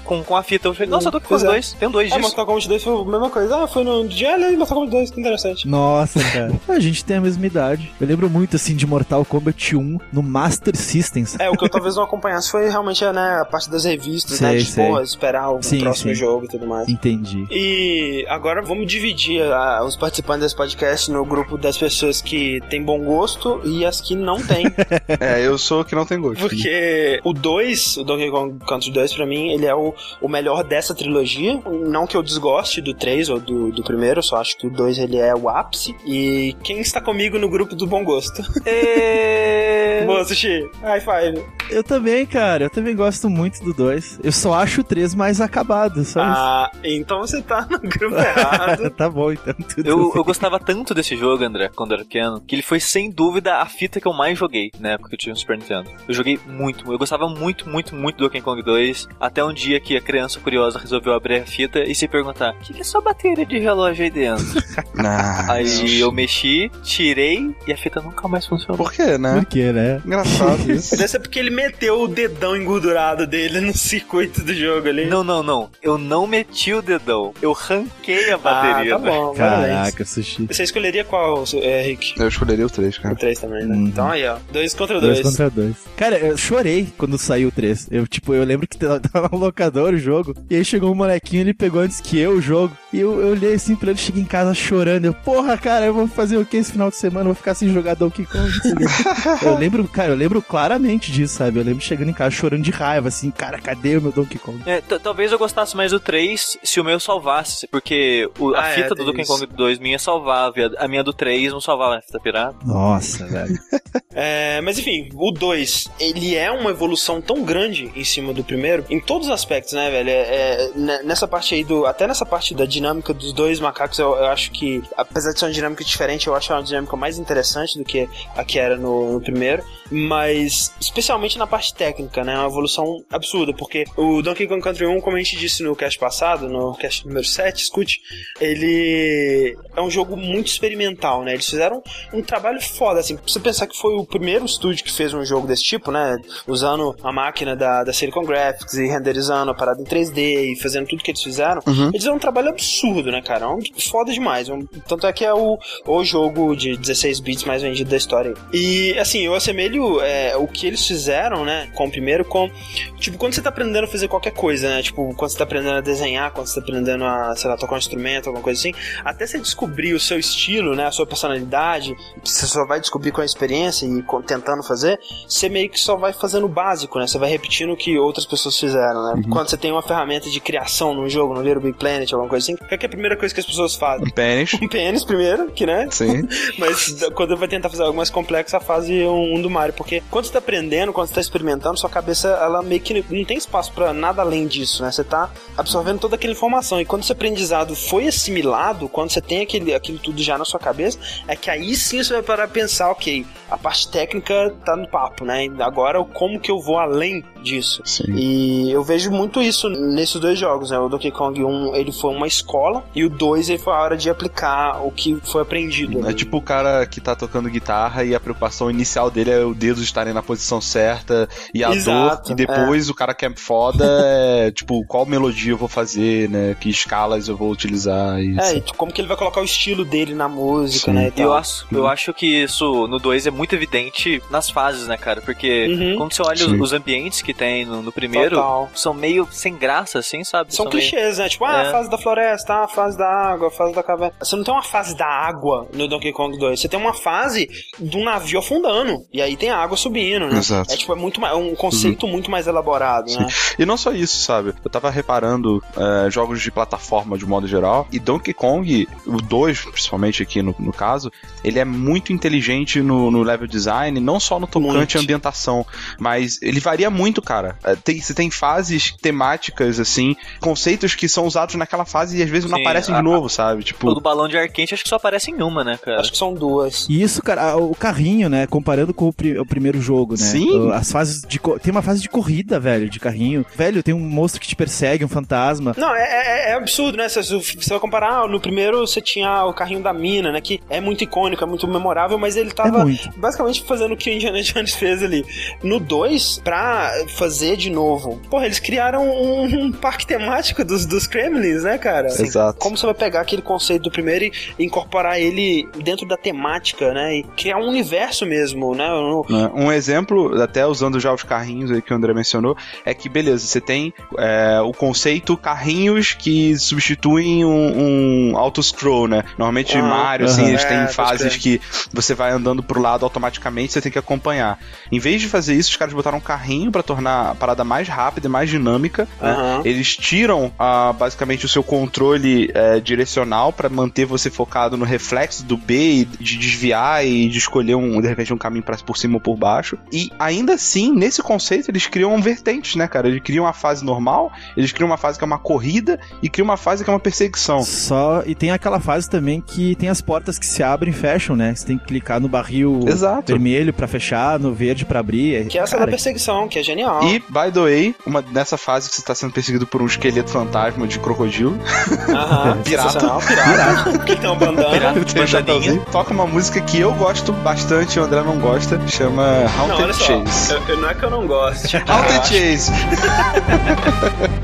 com, com a fita. Eu falei, nossa, Donkey Pois Kong é. 2, tem dois Ah, disso. Mortal Kombat 2 foi a mesma coisa. Ah, foi no dia, olha aí, Mortal Kombat 2, que interessante. Nossa, cara. a gente tem a mesma idade. Eu lembro muito, assim, de Mortal Kombat 1 no Master System. sabe? É, o que eu talvez não acompanhasse foi realmente né, a parte das revistas, Sei, né? De, sei. esperar o Sim, próximo sim. jogo e tudo mais. Entendi. E agora vamos dividir ah, os participantes desse podcast no grupo das pessoas que têm bom gosto e as que não têm. É, eu sou o que não tem gosto. Porque o 2, o Donkey Kong Country 2, pra mim, ele é o, o melhor dessa trilogia. Não que eu desgoste do 3 ou do, do primeiro, eu só acho que o 2 ele é o ápice. E quem está comigo no grupo do bom gosto? É... Boa, Sushi. High five. Eu também, cara. Eu também gosto muito do 2. Eu só acho o 3 mais acabado, só Ah, então você tá no grupo errado. isso. tá bom, então. Tudo Eu, bem. eu gostava tanto desse jogo, André, quando era pequeno, que ele foi sem dúvida a fita que eu mais joguei na época que eu tinha um Super Nintendo. Eu joguei muito, eu gostava muito, muito, muito do Donkey Kong 2, até um dia que a criança curiosa resolveu abrir a fita e se perguntar: o que que é só bateria de relógio aí dentro? Ah, aí eu mexi, tirei e a fita nunca mais funcionou. Por quê, né? Por quê, né? Engraçado isso. Deve ser porque ele meteu o dedão engordurado dele no circuito do jogo ali. Não, não, não. Eu não meti o dedão. Eu ranquei a bateria. Ah, tá bom, parabéns. Caraca, sushi. Você escolheria qual, é, Rick? Eu escolheria o 3, O cara. 3 também, né? Uhum. Então aí, ó. 2 contra Dois 2. contra dois. Cara, eu chorei quando saiu o 3. Eu, tipo, eu lembro que no locador o jogo. E aí chegou um molequinho, ele pegou antes que eu o jogo. E eu, eu olhei assim pra ele, cheguei em casa chorando. Eu, porra, cara, eu vou fazer o que esse final de semana? Eu vou ficar sem jogar Donkey Kong. eu lembro, cara, eu lembro claramente disso, sabe? Eu lembro chegando em casa chorando de raiva, assim, cara, cadê o meu Donkey Kong? É, talvez eu gostasse mais do 3 se o meu salvasse, porque o- a Ah, é, fita do tem Donkey isso. Kong 2 minha salvava, e a, a minha do 3 não salvava a fita pirata. Nossa, velho. É, mas enfim, o 2, ele é uma evolução tão grande em cima do primeiro, em todos os aspectos, né, velho? É, é, ne- nessa parte aí do. Até nessa parte da dinâmica dos dois macacos, eu, eu acho que, apesar de ser uma dinâmica diferente, eu acho uma dinâmica mais interessante do que a que era no, no primeiro. Mas, especialmente na parte técnica, né? É uma evolução absurda, porque o Donkey Kong Country 1, como a gente disse no cast passado, no cast número 7, escute, ele é um jogo muito experimental, né? Eles fizeram um trabalho foda, assim. Pra você pensar que foi o primeiro estúdio que fez um jogo desse tipo, né? Usando a máquina da, da Silicon Graphics e renderizando a parada em 3D e fazendo tudo que eles fizeram. Eles fizeram um trabalho absurdo, né, cara? É um foda demais. Um- tanto é que é o, o jogo de 16 bits mais vendido da história. E, assim, eu assemelho é, o que eles fizeram, né, com o primeiro, com. Tipo, quando você tá aprendendo a fazer qualquer coisa, né? Tipo, quando você tá aprendendo a desenhar, quando você tá aprendendo a, sei lá, tocar um instrumento, alguma coisa assim, até você descobrir o seu estilo, né, a sua personalidade, você só vai descobrir com a experiência e com- tentando fazer, você meio que só vai fazendo o básico, né? Você vai repetindo o que outras pessoas fizeram, né? Quando você tem uma ferramenta de criação num jogo, no Little Big Planet, alguma coisa assim, qual que é a primeira coisa que as pessoas fazem? Pênis. Um pênis primeiro, que né? Sim. Mas quando vai tentar fazer algo mais complexo, a fase é um, um do Mario. Porque quando você tá aprendendo, quando você tá experimentando, sua cabeça, ela meio que não tem espaço pra nada além disso, né? Você tá absorvendo toda aquela informação. E quando esse aprendizado foi assimilado, quando você tem aquele, aquilo tudo já na sua cabeça, é que aí sim você vai parar pra pensar, ok, a parte técnica tá no papo, né? Agora, como que eu vou além disso. Sim. E eu vejo muito isso nesses dois jogos, né? O Donkey Kong 1, ele foi uma escola, e o 2, ele foi a hora de aplicar o que foi aprendido. É tipo o cara que tá tocando guitarra e a preocupação inicial dele é o dedos estarem na posição certa e a Exato, dor, e depois o cara que é foda é tipo qual melodia eu vou fazer, né? Que escalas eu vou utilizar. E É, e como que ele vai colocar o estilo dele na música, Sim. né? E eu acho, eu acho que isso no 2 é muito evidente nas fases, né, cara? Porque Uhum. quando você olha Sim. os ambientes que tem no, no primeiro, Total. são meio sem graça, assim, sabe? São meio- clichês, né? Tipo, ah, É. a fase da floresta, ah, a fase da água, a fase da caverna. Você não tem uma fase da água no Donkey Kong 2. Você tem uma fase de um navio afundando. E aí tem a água subindo, né? Exato. É tipo, é muito mais, é um conceito muito mais elaborado, né? E não só isso, sabe? Eu tava reparando é, jogos de plataforma de modo geral, e Donkey Kong, o 2, principalmente aqui no, no caso, ele é muito inteligente no, no level design, não só no tocante à ambientação, mas ele varia muito, cara. É, Tem, você tem fases temáticas, assim, conceitos que são usados naquela fase e às vezes não Sim, aparecem a- de novo, sabe? Tipo, do balão de ar quente acho que só aparece em uma, né, cara? Acho que são duas. E isso, cara, o carrinho, né? Comparando com o, pri- o primeiro jogo, né? Sim. As fases de. Tem uma fase de corrida, velho, de carrinho. Velho, tem um monstro que te persegue, um fantasma. Não, é, é- é absurdo, né? Você, você vai comparar, no primeiro você tinha o carrinho da mina, né? Que é muito icônico, é muito memorável, mas ele É tava muito. basicamente fazendo o que o Indiana Jones fez ali. No 2, pra fazer de novo, porra, eles criaram um, um parque temático dos, dos Kremlins, né, cara? Exato. Como você vai pegar aquele conceito do primeiro e incorporar ele dentro da temática, né? E criar um universo mesmo, né? No- né? Um exemplo, até usando já os carrinhos aí que o André mencionou, é que, beleza, você tem é, o conceito carrinhos que substituem um, um auto-scroll, né? Normalmente Aham. Mario, assim, eles têm É, fases que você vai andando pro lado automaticamente, você tem que acompanhar. Em vez de fazer isso, os caras botaram um carrinho pra tornar a parada mais rápida e mais dinâmica, né? Eles tiram ah, basicamente o seu controle eh, direcional pra manter você focado no reflexo do B e de desviar e de escolher um, de repente um caminho pra, por cima ou por baixo. E ainda assim, nesse conceito, eles criam vertentes, né, cara? Eles criam uma fase normal, eles criam uma fase que é uma corrida e criam uma fase que é uma perseguição. Só. E tem aquela fase também que tem as portas que se abrem e fecham, né? Você tem que clicar no barril Exato. vermelho pra fechar, no verde pra abrir. Que é essa Cara, da perseguição, que é genial. E, by the way, uma, nessa fase que você tá sendo perseguido por um esqueleto fantasma de crocodilo, Aham, Pirata. pirata. que tem uma bandana. Pirata. tem Bandaninha. toca uma música que eu gosto bastante e o André não gosta, chama Não, olha Haunted só, Chase. eu- eu- não é que eu não gosto. Haunted Chase!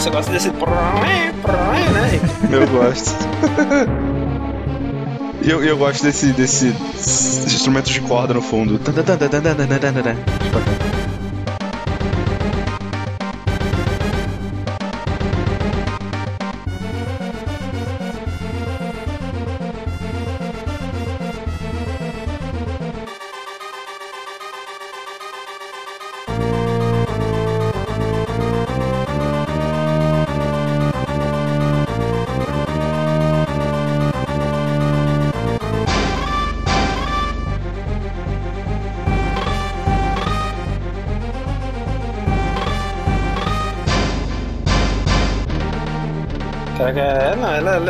Você, gosta desse. né? Eu gosto. Eu, eu gosto desse, desse instrumento de corda no fundo.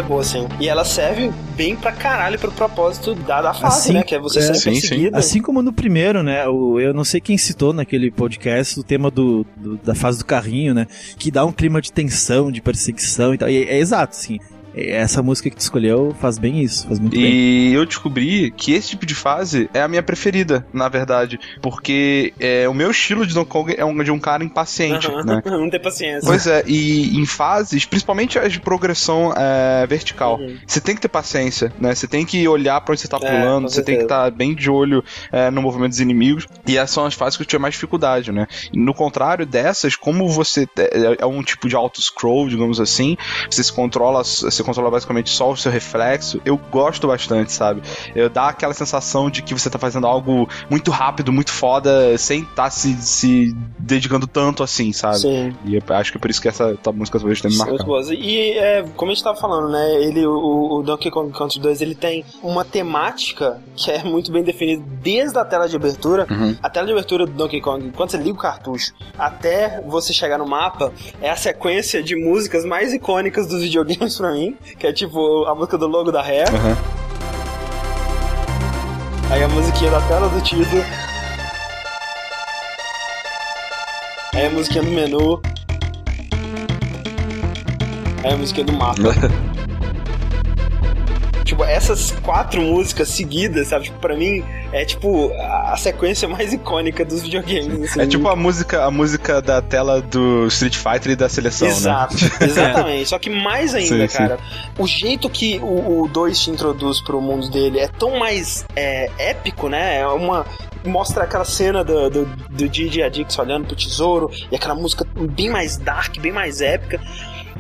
É boa, sim. E ela serve bem pra caralho pro propósito da, da fase, Assim, né? Que é você é, ser sim, sim. perseguido. Assim como no primeiro, né? O, eu não sei quem citou naquele podcast o tema do, do- da fase do carrinho, né? Que dá um clima de tensão, de perseguição e tal. E é, exato, sim. Essa música que tu escolheu faz bem isso, faz muito bem. E eu descobri que esse tipo de fase é a minha preferida, na verdade. Porque é, o meu estilo de Donkey Kong é um, de um cara impaciente, Aham, né? Não tem paciência. Pois é, e em fases, principalmente as de progressão é, vertical, Uhum. você tem que ter paciência, né? Você tem que olhar pra onde você tá É, pulando, você tem que estar bem de olho é, no movimento dos inimigos. E essas são as fases que eu tinha mais dificuldade, né? No contrário dessas, como você é, é um tipo de auto-scroll, digamos assim, você se controla, você você controla basicamente só o seu reflexo, eu gosto bastante, sabe? Eu dá aquela sensação de que você tá fazendo algo muito rápido, muito foda, sem estar tá se, se dedicando tanto assim, sabe? Sim. E eu acho que é por isso que essa top música talvez tenha me marcado. E é, como a gente tava falando, né? Ele, o, o Donkey Kong Country 2, ele tem uma temática que é muito bem definida desde a tela de abertura. Uhum. A tela de abertura do Donkey Kong, quando você liga o cartucho, até você chegar no mapa, é a sequência de músicas mais icônicas dos videogames pra mim, que é tipo a música do logo da Rare, Uhum. aí a musiquinha da tela do título, aí a musiquinha do menu, aí a musiquinha do mapa. Tipo, essas quatro músicas seguidas, sabe? Tipo, pra mim, é tipo a sequência mais icônica dos videogames. assim. É tipo a música, a música da tela do Street Fighter e da seleção, Exato, né? exatamente. Só que mais ainda, Sim, sim. cara, o jeito que o 2 te introduz pro mundo dele é tão mais é, épico, né? É uma. Mostra aquela cena do, do, do e a Dix olhando pro tesouro e aquela música bem mais dark, bem mais épica.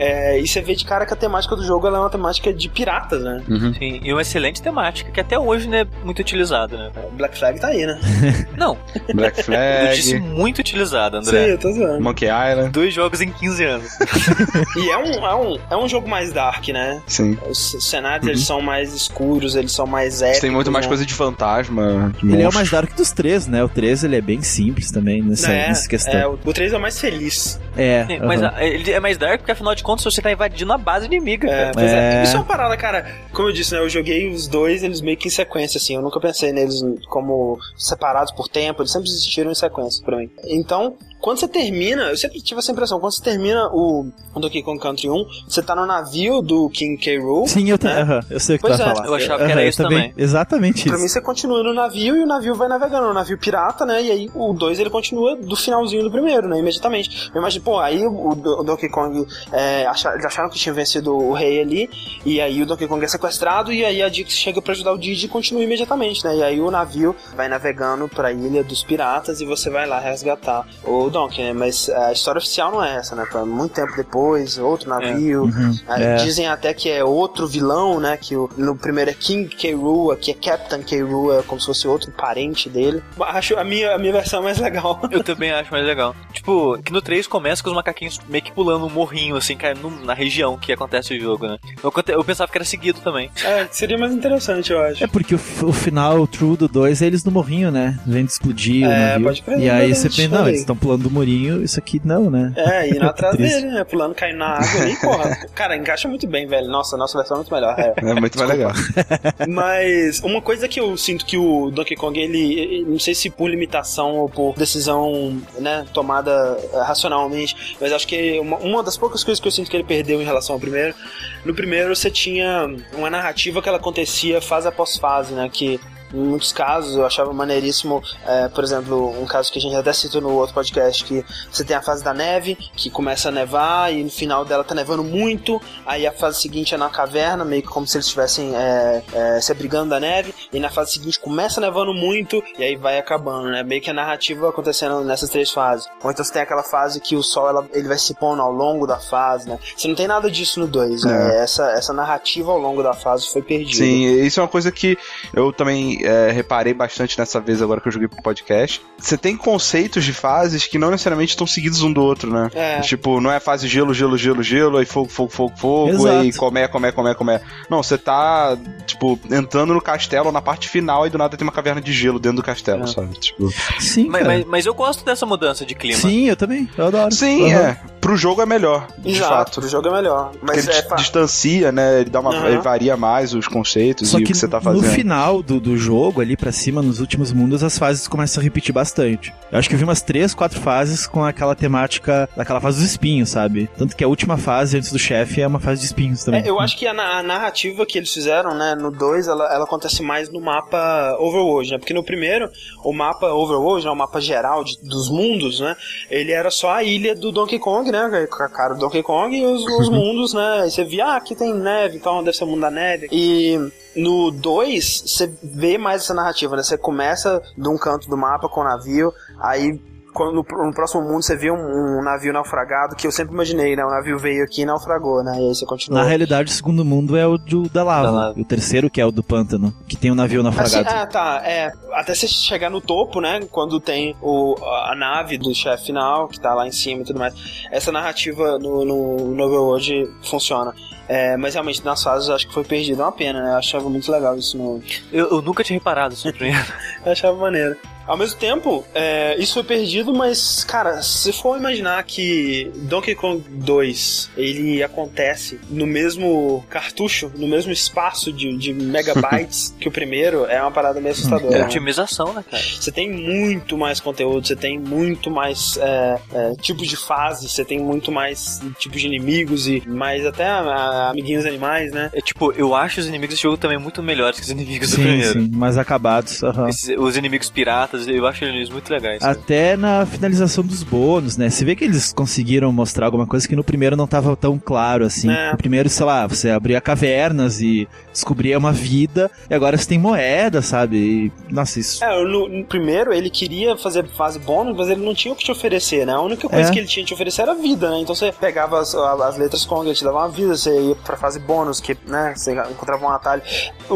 É, e você vê de cara que a temática do jogo ela é uma temática de piratas, né? Uhum. Sim, e uma excelente temática que até hoje não é muito utilizada, né? Black Flag tá aí, né? Não, Black eu disse Flag, muito utilizada, Sim, André. eu tô zoando. Monkey Island, Dois jogos em 15 anos. E é um, é, um, é um jogo mais dark, né? sim. Os cenários eles são mais escuros, eles são mais épicos. Tem muito mais né? coisa de fantasma, de Ele é o monstro. mais dark dos três, né? O 3 ele é bem simples também nessa, É, nessa questão. é, o 3 é o mais feliz. É, Sim, Mas a- ele é mais dark porque afinal de contas você tá invadindo a base inimiga. É, pois é. É. Isso é uma parada, cara. Como eu disse, né? Eu joguei os dois, eles meio que em sequência, assim. Eu nunca pensei neles como separados por tempo, eles sempre existiram em sequência pra mim. Então, quando você termina, eu sempre tive essa impressão, quando você termina o, Donkey Kong Country 1, você tá no navio do King K. Rool. Sim, eu, né? aham, eu sei o que Pois tu vai é, falar. eu achava que era isso também. Exatamente Pra isso. mim, você continua no navio e o navio vai navegando. O navio pirata, né? E aí o 2 ele continua do finalzinho do primeiro, né? Imediatamente. Eu imagino, pô, aí o, o Donkey Kong é, acha- eles acharam que tinha vencido o rei ali. E aí o Donkey Kong é sequestrado. E aí a Dix chega pra ajudar o Didi e continua imediatamente, né? E aí o navio vai navegando pra ilha dos piratas e você vai lá resgatar o Donkey, né? Mas a história oficial não é essa, né? Pra muito tempo depois, outro navio. Uhum, Aí é. Dizem até que é outro vilão, né? Que o- no primeiro é King K. Rool, aqui é Captain K. Rool, é como se fosse outro parente dele. Acho a minha, a minha versão mais legal. Eu também acho mais legal. Tipo, que no 3 começa com os macaquinhos meio que pulando um morrinho, assim, cara, no- na região que acontece o jogo, né? Eu, eu pensava que era seguido também. É, seria mais interessante, eu acho. É porque o, o final true do 2 é eles no morrinho, né? Vendo explodir o É, navio. pode crer, E aí você pensa, não, eles estão pulando do murinho, isso aqui não, né? É, indo atrás dele, né? Pulando, caindo na água ali, porra. Cara, encaixa muito bem, velho. Nossa, nossa versão é muito melhor. É. É muito mais legal. Mas uma coisa que eu sinto que o Donkey Kong, ele, ele- não sei se por limitação ou por decisão, né, tomada eh, racionalmente, mas acho que uma, uma das poucas coisas que eu sinto que ele perdeu em relação ao primeiro, no primeiro você tinha uma narrativa que ela acontecia fase após fase, né, que em muitos casos eu achava maneiríssimo, eh, por exemplo, um caso que a gente até citou no outro podcast, que você tem a fase da neve, que começa a nevar e no final dela tá nevando muito, aí a fase seguinte é na caverna, meio que como se eles estivessem é, é, se abrigando da neve, e na fase seguinte começa nevando muito, e aí vai acabando, né? Meio que a narrativa acontecendo nessas três fases. Ou então você tem aquela fase que o sol ela, ele vai se pondo ao longo da fase, né? Você não tem nada disso no 2, né? Essa, essa narrativa ao longo da fase foi perdida. Sim, isso é uma coisa que eu também é, reparei bastante nessa vez agora que eu joguei pro podcast. Você tem conceitos de fases que não necessariamente estão seguidos um do outro, né? É. Tipo, não é fase gelo, gelo, gelo, gelo, aí fogo, fogo, fogo, fogo, Exato. aí comé, comé, comé, comé. Não, você tá, tipo, entrando no castelo na parte final e do nada tem uma caverna de gelo dentro do castelo, É. sabe? Tipo, Sim, Mas, cara. mas, mas eu gosto dessa mudança de clima. Sim, eu também. Eu adoro. sim, Aham. é. Pro jogo é melhor, de Exato, fato. o jogo é melhor. Porque Mas ele é. distancia, né? Ele dá uma. Aham. Ele varia mais os conceitos Só e o que que você tá no fazendo. final do, do jogo, ali pra cima, nos últimos mundos, as fases começam a repetir bastante. Eu acho que eu vi umas três, quatro fases com aquela temática daquela fase dos espinhos, sabe? Tanto que a última fase antes do chefe é uma fase de espinhos também. É, eu acho que a, a narrativa que eles fizeram, né, no 2, ela, ela acontece mais no mapa Overworld, né? Porque no primeiro, o mapa Overworld, né, o mapa geral de- dos mundos, né? Ele era só a ilha do Donkey Kong, né? Com a cara do Donkey Kong e os, os mundos, né? E você via, ah, aqui tem neve, então deve ser o mundo da neve. E no 2, você vê mais essa narrativa, né? Você começa de um canto do mapa com o navio, aí quando no, próximo mundo você vê um, um navio naufragado, que eu sempre imaginei, né? O navio veio aqui e naufragou, né? E aí você continua. Na realidade, o segundo mundo é o do, da, lava. Da lava. O terceiro, que é o do pântano, que tem um navio Assim, naufragado. ah, tá. É, até você chegar no topo, né? Quando tem o, a nave do chefe final, que tá lá em cima e tudo mais. Essa narrativa no, no, no Overworld funciona. É, mas realmente nas fases eu acho que foi perdido. É uma pena, né? Eu achava muito legal isso no. Eu, eu nunca tinha reparado isso primeiro. Eu achava maneiro. Ao mesmo tempo, é, isso foi perdido, mas, cara, se for imaginar que Donkey Kong 2 ele acontece no mesmo cartucho, no mesmo espaço de, de megabytes que o primeiro, é uma parada meio assustadora. É otimização, né, cara? Você tem muito mais conteúdo, você tem muito mais é, é, tipos de fase, você tem muito mais tipos de inimigos e mais até a- a- amiguinhos animais, né? É tipo, eu acho os inimigos desse jogo também muito melhores que os inimigos do Sim, primeiro. sim, mais acabados. Esses- os inimigos piratas, eu acho eles muito legais. Até na finalização dos bônus, né? Você vê que eles conseguiram mostrar alguma coisa que no primeiro não tava tão claro assim. É. No primeiro, sei lá, você abria cavernas e descobria uma vida, e agora você tem moeda, sabe? E, nossa, isso. É, no, no primeiro ele queria fazer fase bônus, mas ele não tinha o que te oferecer, né? A única coisa É. que ele tinha te oferecer era vida, né? Então você pegava as, as letras Kong, ele te dava uma vida, você ia pra fase bônus, que, né, você encontrava um atalho.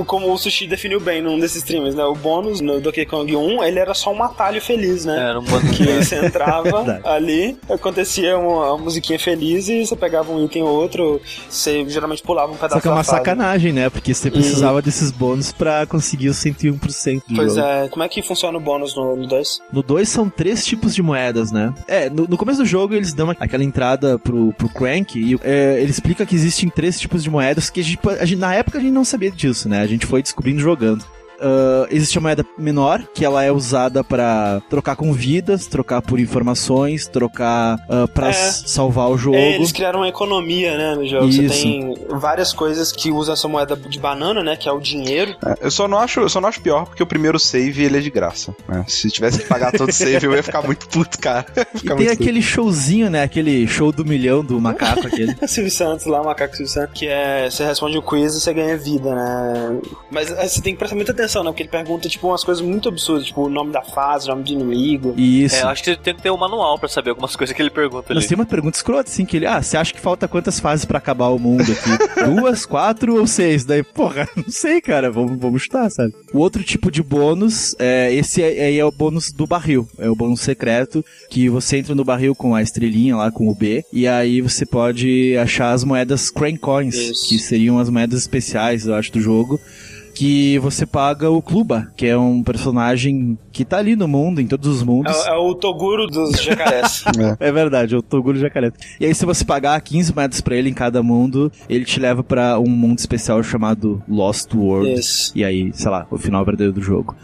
Como o Sushi definiu bem num desses streams, né? O bônus no Donkey Kong 1, ele era só um atalho feliz, né? Era um bando Que você entrava ali, acontecia uma, uma musiquinha feliz e você pegava um item ou outro, você geralmente pulava um pedaço Só que é uma fase. sacanagem, né? Porque você precisava desses bônus pra conseguir os 101% do Pois jogo. é, como é que funciona o bônus no, no 2? No 2 são três tipos de moedas, né? É, no, no começo do jogo eles dão aquela entrada pro, pro Crank e é, ele explica que existem três tipos de moedas que a gente, a gente- na época a gente não sabia disso, né? A gente foi descobrindo jogando. Ah, existe a moeda menor, que ela é usada pra trocar com vidas, trocar por informações, trocar ah, pra É. salvar o jogo. É, eles criaram uma economia, né, no jogo. Você Isso. tem várias coisas que usam essa moeda de banana, né, que é o dinheiro. É, eu só não acho, eu só não acho pior porque o primeiro save ele é de graça. né? Se tivesse que pagar todo save, eu ia ficar muito puto, cara. E tem aquele showzinho, né? Aquele show do milhão do macaco aquele. O Silvio Santos lá, o macaco Silvio Santos, que é, você responde o quiz e você ganha vida, né. Mas é, você tem que prestar muita atenção, né, porque ele pergunta, tipo, umas coisas muito absurdas, tipo, o nome da fase, o nome do inimigo. Isso. É, eu acho que tem que ter um manual pra saber algumas coisas que ele pergunta ali. Nós temos uma pergunta escrota, assim, que ele, ah, você acha que falta quantas fases pra acabar o mundo aqui? Duas, quatro ou seis? Daí, porra, não sei, cara, vamos, vamos chutar, sabe? O outro tipo de bônus, é, esse aí é, o bônus do barril, é o bônus secreto, que você entra no barril com a estrelinha lá, com o B, e aí você pode achar as moedas Crank Coins, Isso. que seriam as moedas especiais, eu acho, do jogo, que você paga o Kluba, que é um personagem que tá ali no mundo, em todos os mundos. É, é o Toguro dos jacarés. É verdade, eu tô orgulho de jacaré. E aí, se você pagar 15 moedas pra ele em cada mundo, ele te leva pra um mundo especial chamado Lost World. Isso. E aí, sei lá, o final verdadeiro do jogo.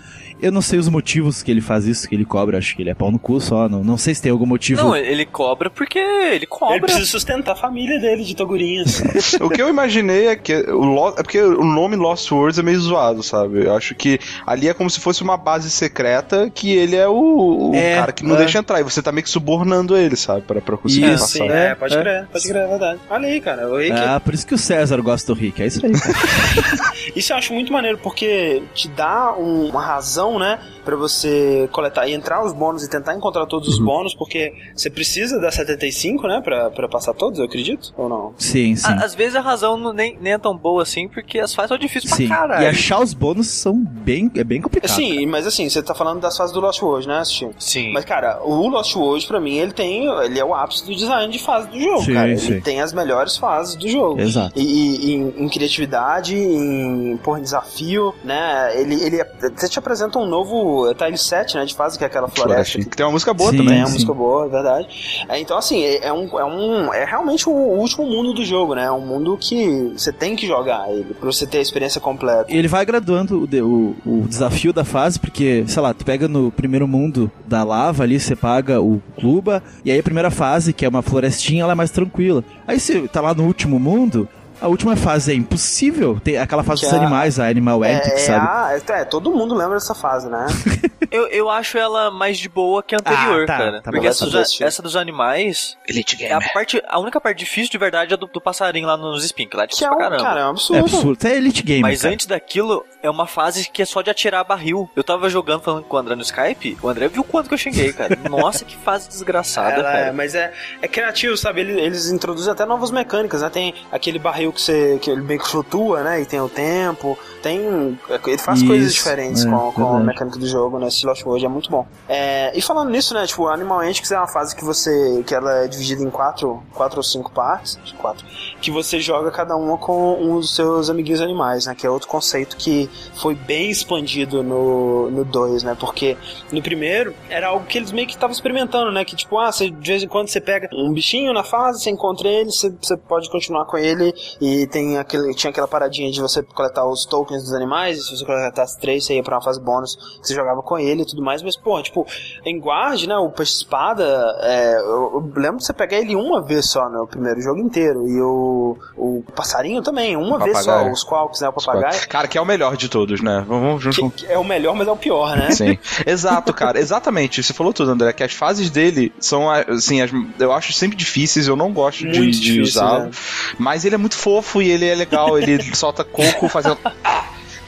Eu não sei os motivos que ele faz isso, que ele cobra, acho que ele é pau no cu só. Não, não sei se tem algum motivo. Não, ele cobra porque ele cobra. Ele precisa sustentar a família dele de Togurinhos. O que eu imaginei é que o Lo- é porque o nome Lost Worlds é meio zoado, sabe? Eu acho que ali é como se fosse uma base secreta que ele é o, o É, cara que não é. deixa entrar e você tá meio que subornando ele, sabe? Pra, pra conseguir Isso, passar. Sim, é, pode É. crer, pode crer, é verdade. Olha aí, cara, o Rick, Ah, por isso que o César gosta do Rick. É isso aí, cara. Isso eu acho muito maneiro, porque te dá um- uma razão, né, pra você coletar e entrar os bônus e tentar encontrar todos Uhum. os bônus, porque você precisa da 75, né, pra, pra passar todos, eu acredito, ou não? sim, sim. À- Às vezes a razão não- nem, nem é tão boa assim, porque as fases são difíceis sim. pra caralho. E achar os bônus são bem, é bem complicado. Sim, mas assim, você tá falando das fases do Lost World, né, Steve? Sim. Mas, cara, o Lost World, pra mim, ele tem. Ele é o ápice do design de fase do jogo, Sim, cara. sim. Ele tem as melhores fases do jogo. Exato. E, e- em, em criatividade, em porra, em desafio, né? Ele, ele até te apresenta um novo Tile 7, né? De fase, que é aquela floresta. Que tem uma música boa Sim. também. Tem uma sim. música boa, é verdade. É, então, assim, é, é um, é um. É realmente o último mundo do jogo, né? É um mundo que você tem que jogar ele, pra você ter a experiência completa. ele vai graduando o, de- o- o desafio da fase, porque, sei lá, tu pega no primeiro mundo da lava ali, você paga o Cluba, e aí a primeira fase, que é uma florestinha, ela é mais tranquila. Aí você tá lá no último mundo, A última fase é impossível. Tem aquela fase Que dos a- animais, a Animal É, Antics, é, sabe? a- é, todo mundo lembra dessa fase, né? Eu, eu acho ela mais de boa que a anterior, Ah, tá, cara. tá. Porque essa, Essa dos, essa dos animais. Elite É a, parte, a única parte difícil de verdade é do, do passarinho lá nos spin, que lá é Que difícil é um, pra caramba. cara, é um É absurdo. absurdo. Isso é Elite Gamer. Mas cara. antes daquilo, é uma fase que é só de atirar barril. Eu tava jogando, falando com o André no Skype, o André viu quanto que eu xinguei, cara. Nossa, que fase desgraçada, Ela é, cara. mas é, é criativo, sabe? Eles, eles introduzem até novas mecânicas, né? Tem aquele barril que você que ele meio que flutua, né? E tem o tempo. Tem. Ele faz Isso, coisas diferentes é, com, com a mecânica do jogo, né? Esse Lost World é muito bom. É, e falando nisso, né? Tipo, Animal Antics é uma fase que você. que ela é dividida em quatro, quatro ou cinco partes. Quatro. Que você joga cada uma com um dos seus amiguinhos animais, né? Que é outro conceito que foi bem expandido no, no 2, né? Porque no primeiro era algo que eles meio que estavam experimentando, né? Que tipo, ah, você, de vez em quando você pega um bichinho na fase, você encontra ele, você, você pode continuar com ele e tem aquele, tinha aquela paradinha de você coletar os tokens dos animais, e se você coletasse três, você ia pra uma fase bônus que você jogava com ele e tudo mais, mas pô, tipo, em Guard, né? O peixe espada, é, eu, eu lembro de você pegar ele uma vez só, né? O primeiro jogo inteiro. E o, o passarinho também, uma O vez só, papagaio. os qualks, né? O papagaio. Cara, que é o melhor de todos, né? Vamos junto com é o melhor, mas é o pior, né? Sim. Exato, cara. Exatamente. Você falou tudo, André, que as fases dele são, assim, as, eu acho sempre difíceis, eu não gosto de, Muito de usá-lo. né? Mas ele é muito fofo e ele é legal, ele solta coco fazendo.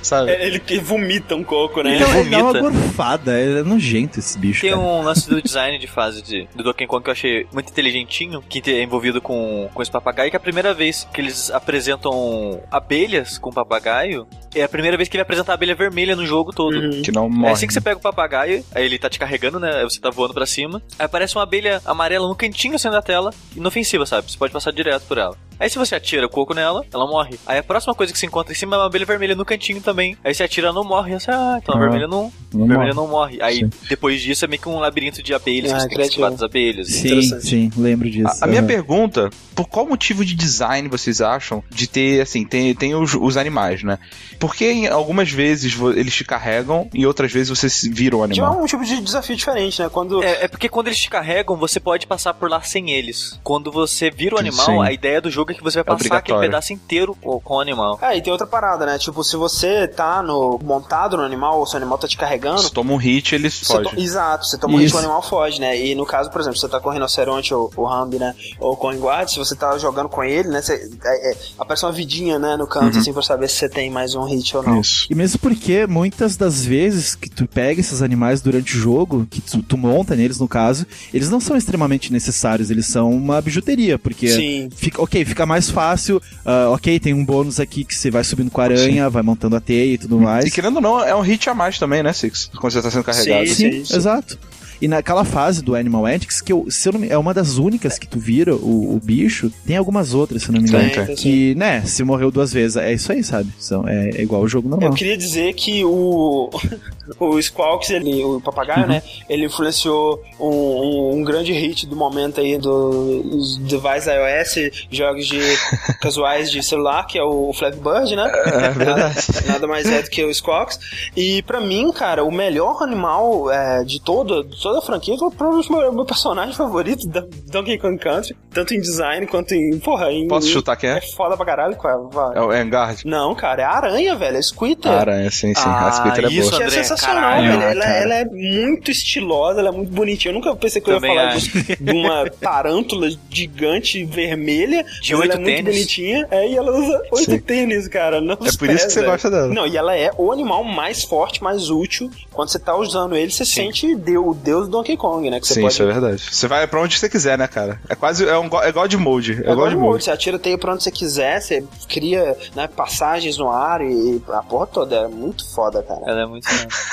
Sabe? É, Ele que vomita um coco, né? Então, ele dá uma vomita. gorfada, ele é nojento esse bicho. Tem cara. um lance do design de fase de, do Donkey Kong que eu achei muito inteligentinho, que é envolvido com, com esse papagaio, que é a primeira vez que eles apresentam abelhas com papagaio, é a primeira vez que ele apresenta a abelha vermelha no jogo todo. Uhum. Que não É morre. assim que você pega o papagaio, aí ele tá te carregando, né? Aí você tá voando pra cima. Aí aparece uma abelha amarela no cantinho assim da tela, inofensiva, sabe? Você pode passar direto por ela. Aí se você atira o coco nela, ela morre. Aí a próxima coisa que você encontra em cima é uma abelha vermelha no cantinho também. Aí você atira, não morre. Aí você, ah, então a Ah, vermelha não, não vermelha morre. não morre. Aí Sim. depois disso é meio que um labirinto de abelhas, Ah, que você tem que criativo. esquivar das abelhas. Sim, sim, lembro disso. A, a minha pergunta, por qual motivo de design vocês acham de ter, assim, tem, tem os, os animais, né? Porque algumas vezes eles te carregam e outras vezes você vira o Tinha animal. um tipo de desafio diferente, né? Quando. É, é porque quando eles te carregam, você pode passar por lá sem eles. Quando você vira o Sim. animal, a ideia do jogo é que você vai passar aquele pedaço inteiro com, com o animal. É, e tem outra parada, né? Tipo, se você tá no montado no animal, ou se o animal tá te carregando. Se toma um hit, ele foge. to- Exato, você toma um hit, o animal foge, né? E no caso, por exemplo, você tá com o rinoceronte ou o Rambi, né? Ou com o Enguard, se você tá jogando com ele, né? Você, é, é, aparece uma vidinha, né? No canto, assim, pra saber se você tem mais um hit ou não. Isso. E mesmo porque muitas das vezes que tu pega esses animais durante o jogo, que tu, tu monta neles no caso, eles não são extremamente necessários, eles são uma bijuteria, porque Sim. fica, ok, fica mais fácil, ah, ok, tem um bônus aqui que você vai subindo com a aranha, vai montando a e tudo mais. E querendo ou não, é um hit a mais também, né, Six? Quando você tá sendo carregado. Sim, Sim, sim. exato. E naquela fase do Animal Antics, que eu, se eu não é uma das únicas que tu vira o, o bicho, tem algumas outras, se eu não me engano. Tem, tem. Que, né, se morreu duas vezes, é isso aí, sabe? São, é, é igual o jogo normal. Eu queria dizer que o, o Squawks, ele, o papagaio, né? Ele influenciou um, um, um grande hit do momento aí dos devices iOS, jogos de casuais de celular, que é o Flappy Bird, né? É. Nada, nada mais é do que o Squawks. E pra mim, cara, o melhor animal é, de toda, de toda a franquia, foi provavelmente o meu, meu personagem favorito da Donkey Kong Country, tanto em design quanto em. Porra, em. Posso chutar quem É é? foda pra caralho, qual vai. É o Engard. Não, cara, é a aranha, velho, é Squitter. A aranha, sim, sim. Ah, a Splitter é isso, boa. Que é André, sensacional, caralho, velho. Ela, cara. ela é muito estilosa, ela é muito bonitinha. Eu nunca pensei que eu ia falar de, de uma tarântula gigante vermelha. De mas oito ela é muito tênis. bonitinha. É, e ela usa oito Sim. tênis, cara. Nos É por isso que pés, você velho. gosta dela. Não, e ela é o animal mais forte, mais útil. Quando você tá usando ele, você sente deu, o deus do Donkey Kong, né? Sim, pode isso é verdade. Você vai pra onde você quiser, né, cara? É quase. É, um, é God Mode. É, É igual God Mode. World, você atira teia pra onde você quiser, você cria né, passagens no ar e a porra toda. É muito foda, cara. Ela é muito.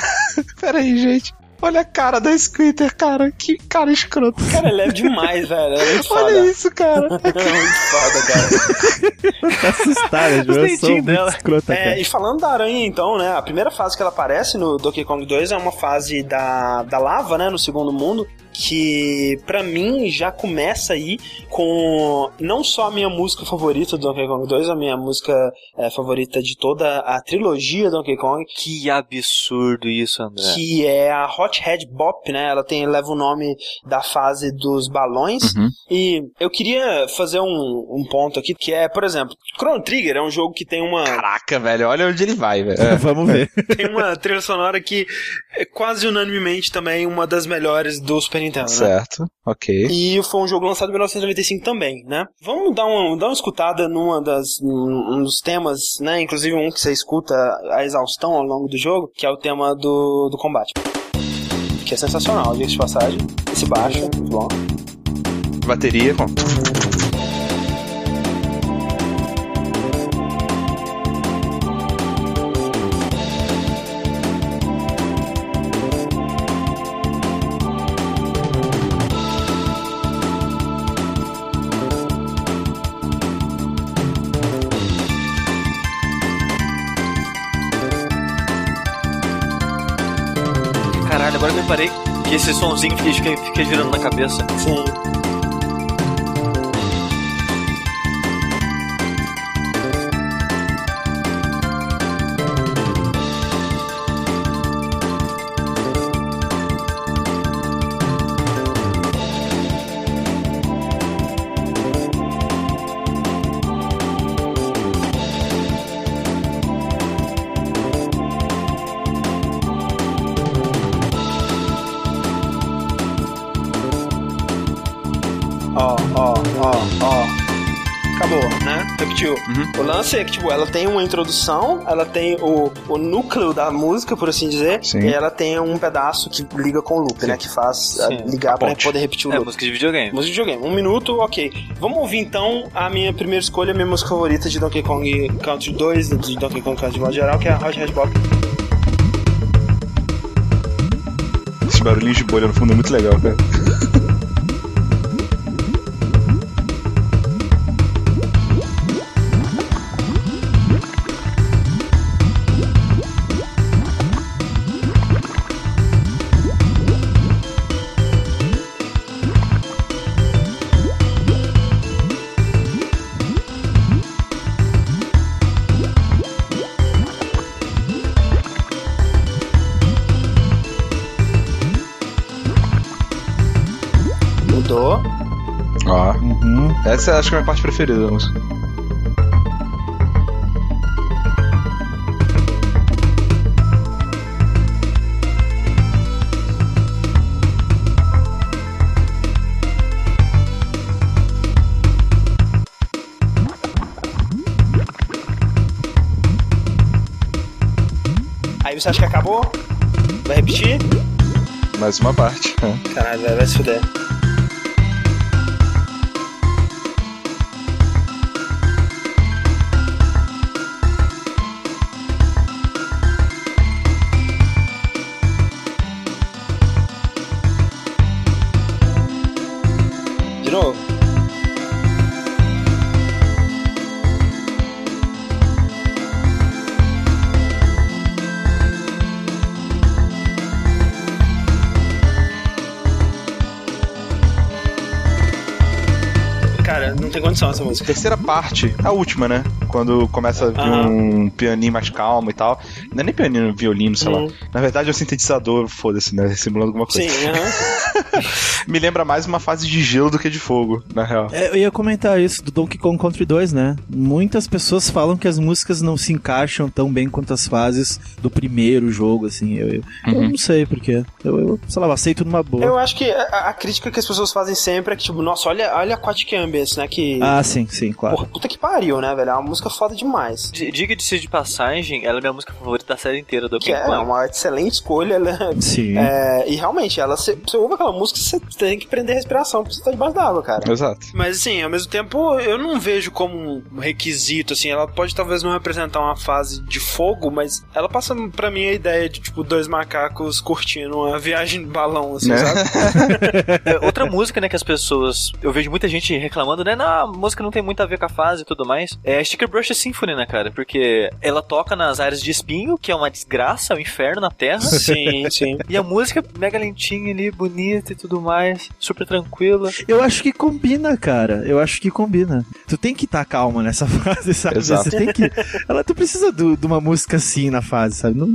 Pera aí, gente. Olha a cara da Squitter, cara. Que cara escroto. Cara, ele é demais, velho. É muito foda. Olha isso, cara. É muito foda, cara. tá assustada, Ju. Eu sou dela. escrota, É, e falando da aranha, então, né? A primeira fase que ela aparece no Donkey Kong 2 é uma fase da, da lava, né? No segundo mundo. Que pra mim já começa aí com não só a minha música favorita do Donkey Kong 2, a minha música é, favorita de toda a trilogia Donkey Kong, Que absurdo isso, André. que é a Hot Head Bop, né? Ela tem leva o nome da fase dos balões. Uhum. E eu queria fazer um, um ponto aqui que é, por exemplo, Chrono Trigger é um jogo que tem uma Caraca, velho, olha onde ele vai, velho. Vamos ver. tem uma trilha sonora que é quase unanimemente também uma das melhores do Super Né? Certo, ok. E foi um jogo lançado em 1995 também, né? Vamos dar uma, dar uma escutada numa das, num um dos temas, né? Inclusive um que você escuta a exaustão ao longo do jogo, que é o tema do, do combate. Que é sensacional, diga de passagem. Esse baixo, muito bom. Bateria, bom. Que esse sonzinho fica, fica girando na cabeça. Lance é que, tipo, ela tem uma introdução, ela tem o, o núcleo da música, por assim dizer, Sim. e ela tem um pedaço que liga com o loop, né? Que faz a- Sim. ligar A pra ponte. poder repetir o É, loop. música de videogame. Música de videogame. Um minuto, ok. Vamos ouvir então a minha primeira escolha, a minha música favorita de Donkey Kong Country 2, de Donkey Kong Country de modo geral, que é a Hot Bop. Esse barulhinho de bolha no fundo é muito legal, cara. Essa acho que é a minha parte preferida da música. Aí você acha que acabou? Vai repetir? Mais uma parte. Caralho, vai se fuder. Essa música. Terceira parte, a última, né? Quando começa a vir Aham. um pianinho mais calmo e tal. Não é nem pianinho, violino, sei Hum. lá. Na verdade é um sintetizador, foda-se, né? Simulando alguma coisa. Sim, aham. Me lembra mais uma fase de gelo do que de fogo, na real. É, eu ia comentar isso do Donkey Kong Country 2, né? Muitas pessoas falam que as músicas não se encaixam tão bem quanto as fases do primeiro jogo, assim. Eu, eu, eu não sei porquê. Eu, eu, sei lá, eu aceito numa boa. Eu acho que a, a crítica que as pessoas fazem sempre é que, tipo, nossa, olha, olha a Aquatic Ambience, né? Que. Ah, sim, sim, claro. Porra, puta que pariu, né, velho? É uma música foda demais. Diga-se de passagem, ela é minha música favorita da série inteira do Que Donkey é Kong. uma excelente escolha, ela Sim. é, e realmente, ela, você, você ouve aquela música, você tem que prender a respiração porque você tá debaixo d'água, cara. Exato. Mas assim, ao mesmo tempo, eu não vejo como um requisito, assim, ela pode talvez não representar uma fase de fogo, mas ela passa pra mim a ideia de, tipo, dois macacos curtindo uma viagem de balão, assim, Né? sabe? É, outra música, né, que as pessoas. Eu vejo muita gente reclamando, né? Não, a música não tem muito a ver com a fase e tudo mais. É Sticker Brush Symphony, né, cara? Porque ela toca nas áreas de espinho, que é uma desgraça, é um inferno na Terra. Sim, sim. E a música mega lentinha ali, bonita e tudo mais, super tranquila. Eu acho que combina, cara. Eu acho que combina. Tu tem que estar calma nessa fase, sabe? Exato. Você tem que. Ela, tu precisa do- de uma música assim na fase, sabe? Não.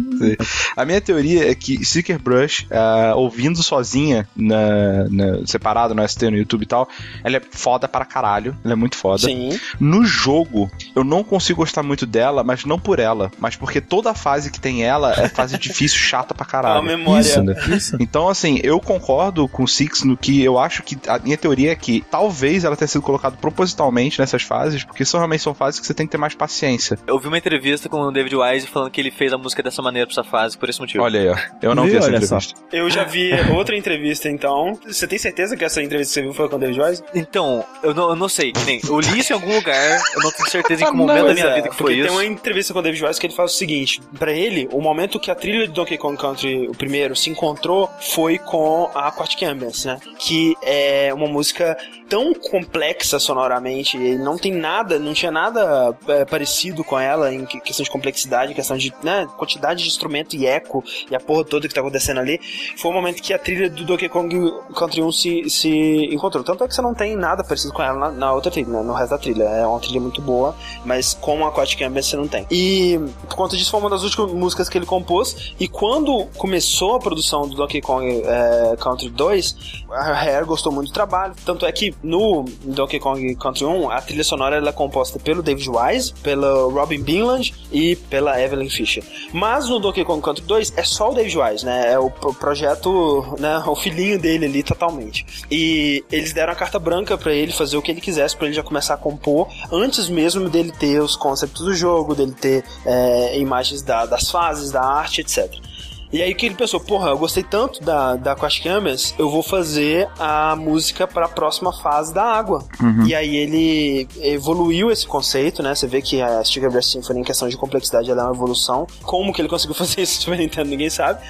A minha teoria é que Sticker Brush, ah, ouvindo sozinha, na, na- separado no ST, no YouTube e tal, ela é foda para caralho. Ela é muito foda. Sim. No jogo, eu não consigo gostar muito dela, mas não por ela, mas porque toda a fase que tem ela é fase difícil, chata pra caralho. memória. Isso, né? isso. Então, assim, eu concordo com o Six no que eu acho que a minha teoria é que talvez ela tenha sido colocada propositalmente nessas fases, porque são, realmente são fases que você tem que ter mais paciência. Eu vi uma entrevista com o David Wise falando que ele fez a música dessa maneira pra essa fase, por esse motivo. Olha aí, ó. Eu não Viu? vi essa Olha só. entrevista. Eu já vi outra entrevista, então. Você tem certeza que essa entrevista que você viu foi com o David Wise? Então, eu não, eu não sei, que nem, eu li isso em algum lugar, eu não tenho certeza em que momento da pois minha é, vida que foi isso. tem uma entrevista com o David Wise que ele fala o seguinte: pra ele, o momento que a trilha de Donkey Kong Country, o primeiro, se encontrou foi com a Aquatic Ambience, né? Que é uma música tão complexa sonoramente, não tem nada, não tinha nada é, parecido com ela em que- questão de complexidade, questão de né, quantidade de instrumento e eco e a porra toda que tá acontecendo ali. Foi o momento que a trilha do Donkey Kong Country 1 se, se encontrou. Tanto é que você não tem nada parecido com ela na, na outra trilha, né, no resto da trilha. É uma trilha muito boa, mas com a Aquatic Ambience você não tem. E por conta disso foi uma das últimas músicas que ele compôs. E quando começou a produção do Donkey Kong é, Country 2, a Rare gostou muito do trabalho. Tanto é que no Donkey Kong Country 1, a trilha sonora ela é composta pelo David Wise, pelo Robin Binland e pela Evelyn Fisher. Mas no Donkey Kong Country 2 é só o David Wise, né? É o pro- projeto, né? O filhinho dele ali totalmente. E eles deram a carta branca pra ele fazer o que ele quisesse, pra ele já começar a compor antes mesmo dele ter os conceitos do jogo, dele ter é, imagens da- das fases, da arte, etc. E aí que ele pensou, porra, eu gostei tanto da, da Aquatic Ambience, eu vou fazer a música para a próxima fase da água. E aí ele evoluiu esse conceito, né? Você vê que a Sticker Brush Symphony, em questão de complexidade, ela é uma evolução. Como que ele conseguiu fazer isso Super Nintendo, ninguém sabe.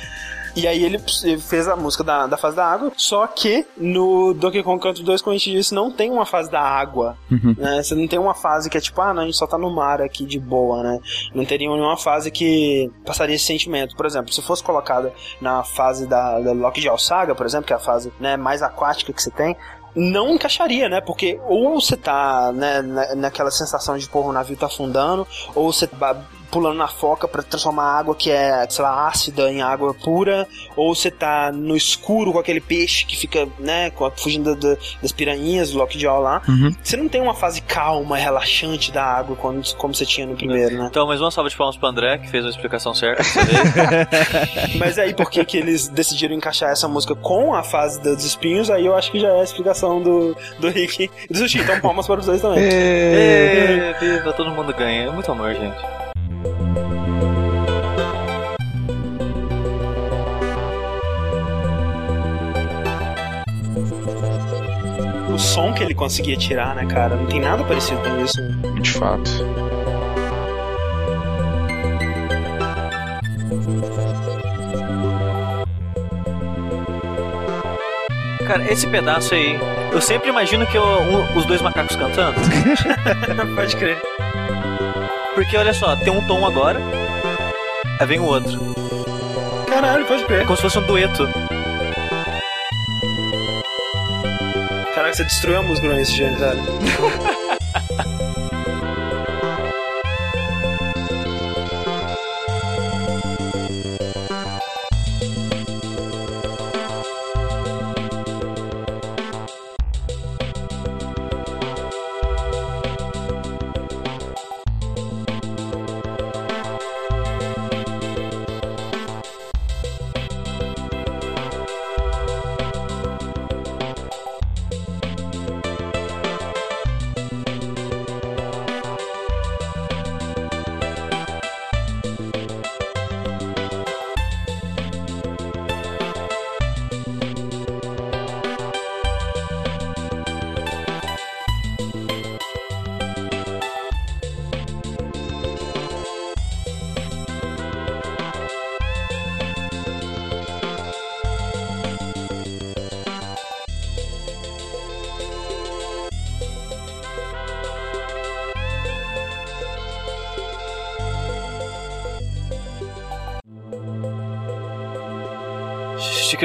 E aí ele fez a música da, da fase da água, só que no Donkey Kong Country 2, como a gente disse, não tem uma fase da água, né? Você não tem uma fase que é tipo, ah, não, a gente só tá no mar aqui de boa, né? Não teria nenhuma fase que passaria esse sentimento. Por exemplo, se fosse colocada na fase da, da Lockjaw Saga, por exemplo, que é a fase né, mais aquática que você tem, não encaixaria, né? Porque ou você tá né, na- naquela sensação de, porra, o navio tá afundando, ou você pulando na foca pra transformar a água que é, sei lá, ácida em água pura, ou você tá no escuro com aquele peixe que fica, né, com a- fugindo da- da- das piranhas, do Lockjaw lá. Você não tem uma fase calma, relaxante da água como, como você tinha no primeiro, né? Então, mais uma salva de palmas pro André, que fez a explicação certa. Mas aí, por que, que eles decidiram encaixar essa música com a fase dos espinhos? Aí eu acho que já é a explicação do, do Rick e do Sushi. Então, palmas para os dois também. Ê, viva, todo mundo ganha. É muito amor, gente. O som que ele conseguia tirar, né, cara? Não tem nada parecido com isso. De fato. Cara, esse pedaço aí, eu sempre imagino que eu- um- os dois macacos cantando. Pode crer. Porque olha só, tem um tom agora, aí vem o outro. Caralho, pode É crer. como se fosse um dueto. Você destruiu a música nesse jeito, velho. Sticker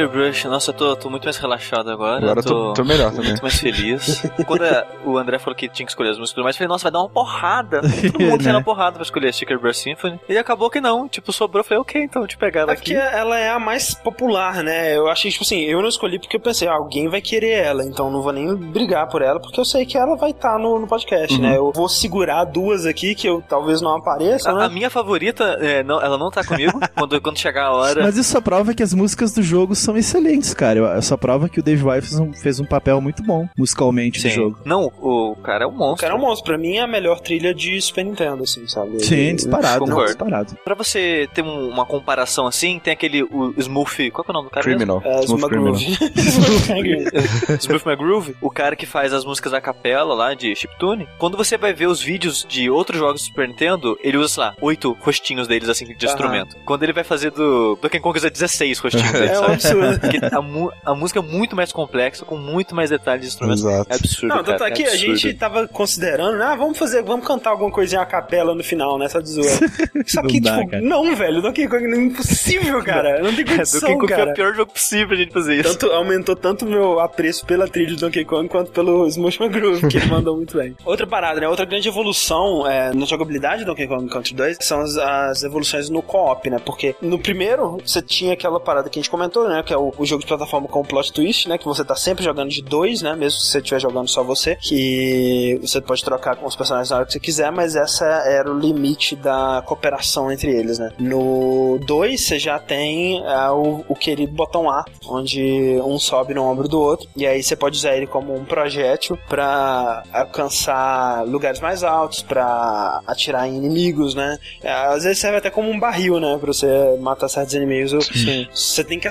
Brush, nossa, eu tô, tô muito mais relaxado agora. Agora eu tô, tô melhor também. muito mais feliz. Quando a- o André falou que tinha que escolher as músicas, mas eu falei, nossa, vai dar uma porrada. Todo mundo tinha Né? uma porrada pra escolher Sticker Brush Symphony. E acabou que não, tipo, sobrou, eu falei, ok, então, te pegar ela É porque aqui. ela é a mais popular, né? Eu achei, tipo assim, eu não escolhi porque eu pensei, ah, alguém vai querer ela, então não vou nem brigar por ela, porque eu sei que ela vai estar no, no podcast, Uhum. né? Eu vou segurar duas aqui que eu talvez não apareçam, A, a né? minha favorita, é, não, ela não tá comigo. quando, quando chegar a hora. Mas isso só prova que as músicas do jogo são excelentes, cara. Eu- Só prova que o Dave White fez um, fez um papel muito bom musicalmente no Sim. jogo. Não, o cara é um O monstro. cara é um monstro. Pra mim é a melhor trilha de Super Nintendo, assim, sabe? Sim, Ele- disparado, concordo. disparado. Pra você ter um- uma comparação assim, tem aquele o Smooth. Qual que é o nome do cara? Criminal. É, Smooth Smooth Criminal. Groove. Smooth McGroove, o cara que faz as músicas a capela lá de chiptune. Quando você vai ver os vídeos de outros jogos do Super Nintendo, ele usa, sei lá, oito rostinhos deles assim de Aham. instrumento. Quando ele vai fazer do Donkey Kong usa 16 rostinhos deles, É um absurdo. Porque a, mu- a música é muito mais complexa, com muito mais detalhes de instrumentos. Exato. É absurdo. Não, cara, é que é a absurdo. gente tava considerando, né? Ah, vamos fazer, vamos cantar alguma coisinha a capela no final, né? Só de zoeira. Só que, Não dá, tipo, cara. não, velho, Donkey Kong é impossível, cara. Não tem É, Donkey condição, Kong foi cara. o pior jogo possível pra gente fazer isso. Tanto, aumentou tanto o meu apreço pela trilha do Donkey Kong quanto pelo Smash Groove, que ele mandou muito bem. Outra parada, né? Outra grande evolução é, na jogabilidade do Donkey Kong Country 2 são as, as evoluções no co-op, né? Porque no primeiro você tinha aquela parada que a gente comentou, né? Que é o, o jogo de plataforma com o plot twist, né? Que você tá sempre jogando de dois, né? Mesmo se você estiver jogando só você. Que você pode trocar com os personagens na hora que você quiser, mas essa era o limite da cooperação entre eles, né? No 2 você já tem é, o, o querido botão A, onde um sobe no ombro do outro, e aí você pode usar ele como um projétil pra alcançar lugares mais altos, pra atirar em inimigos, né? É, Às vezes serve até como um barril, né? Pra você matar certos inimigos. Você tem que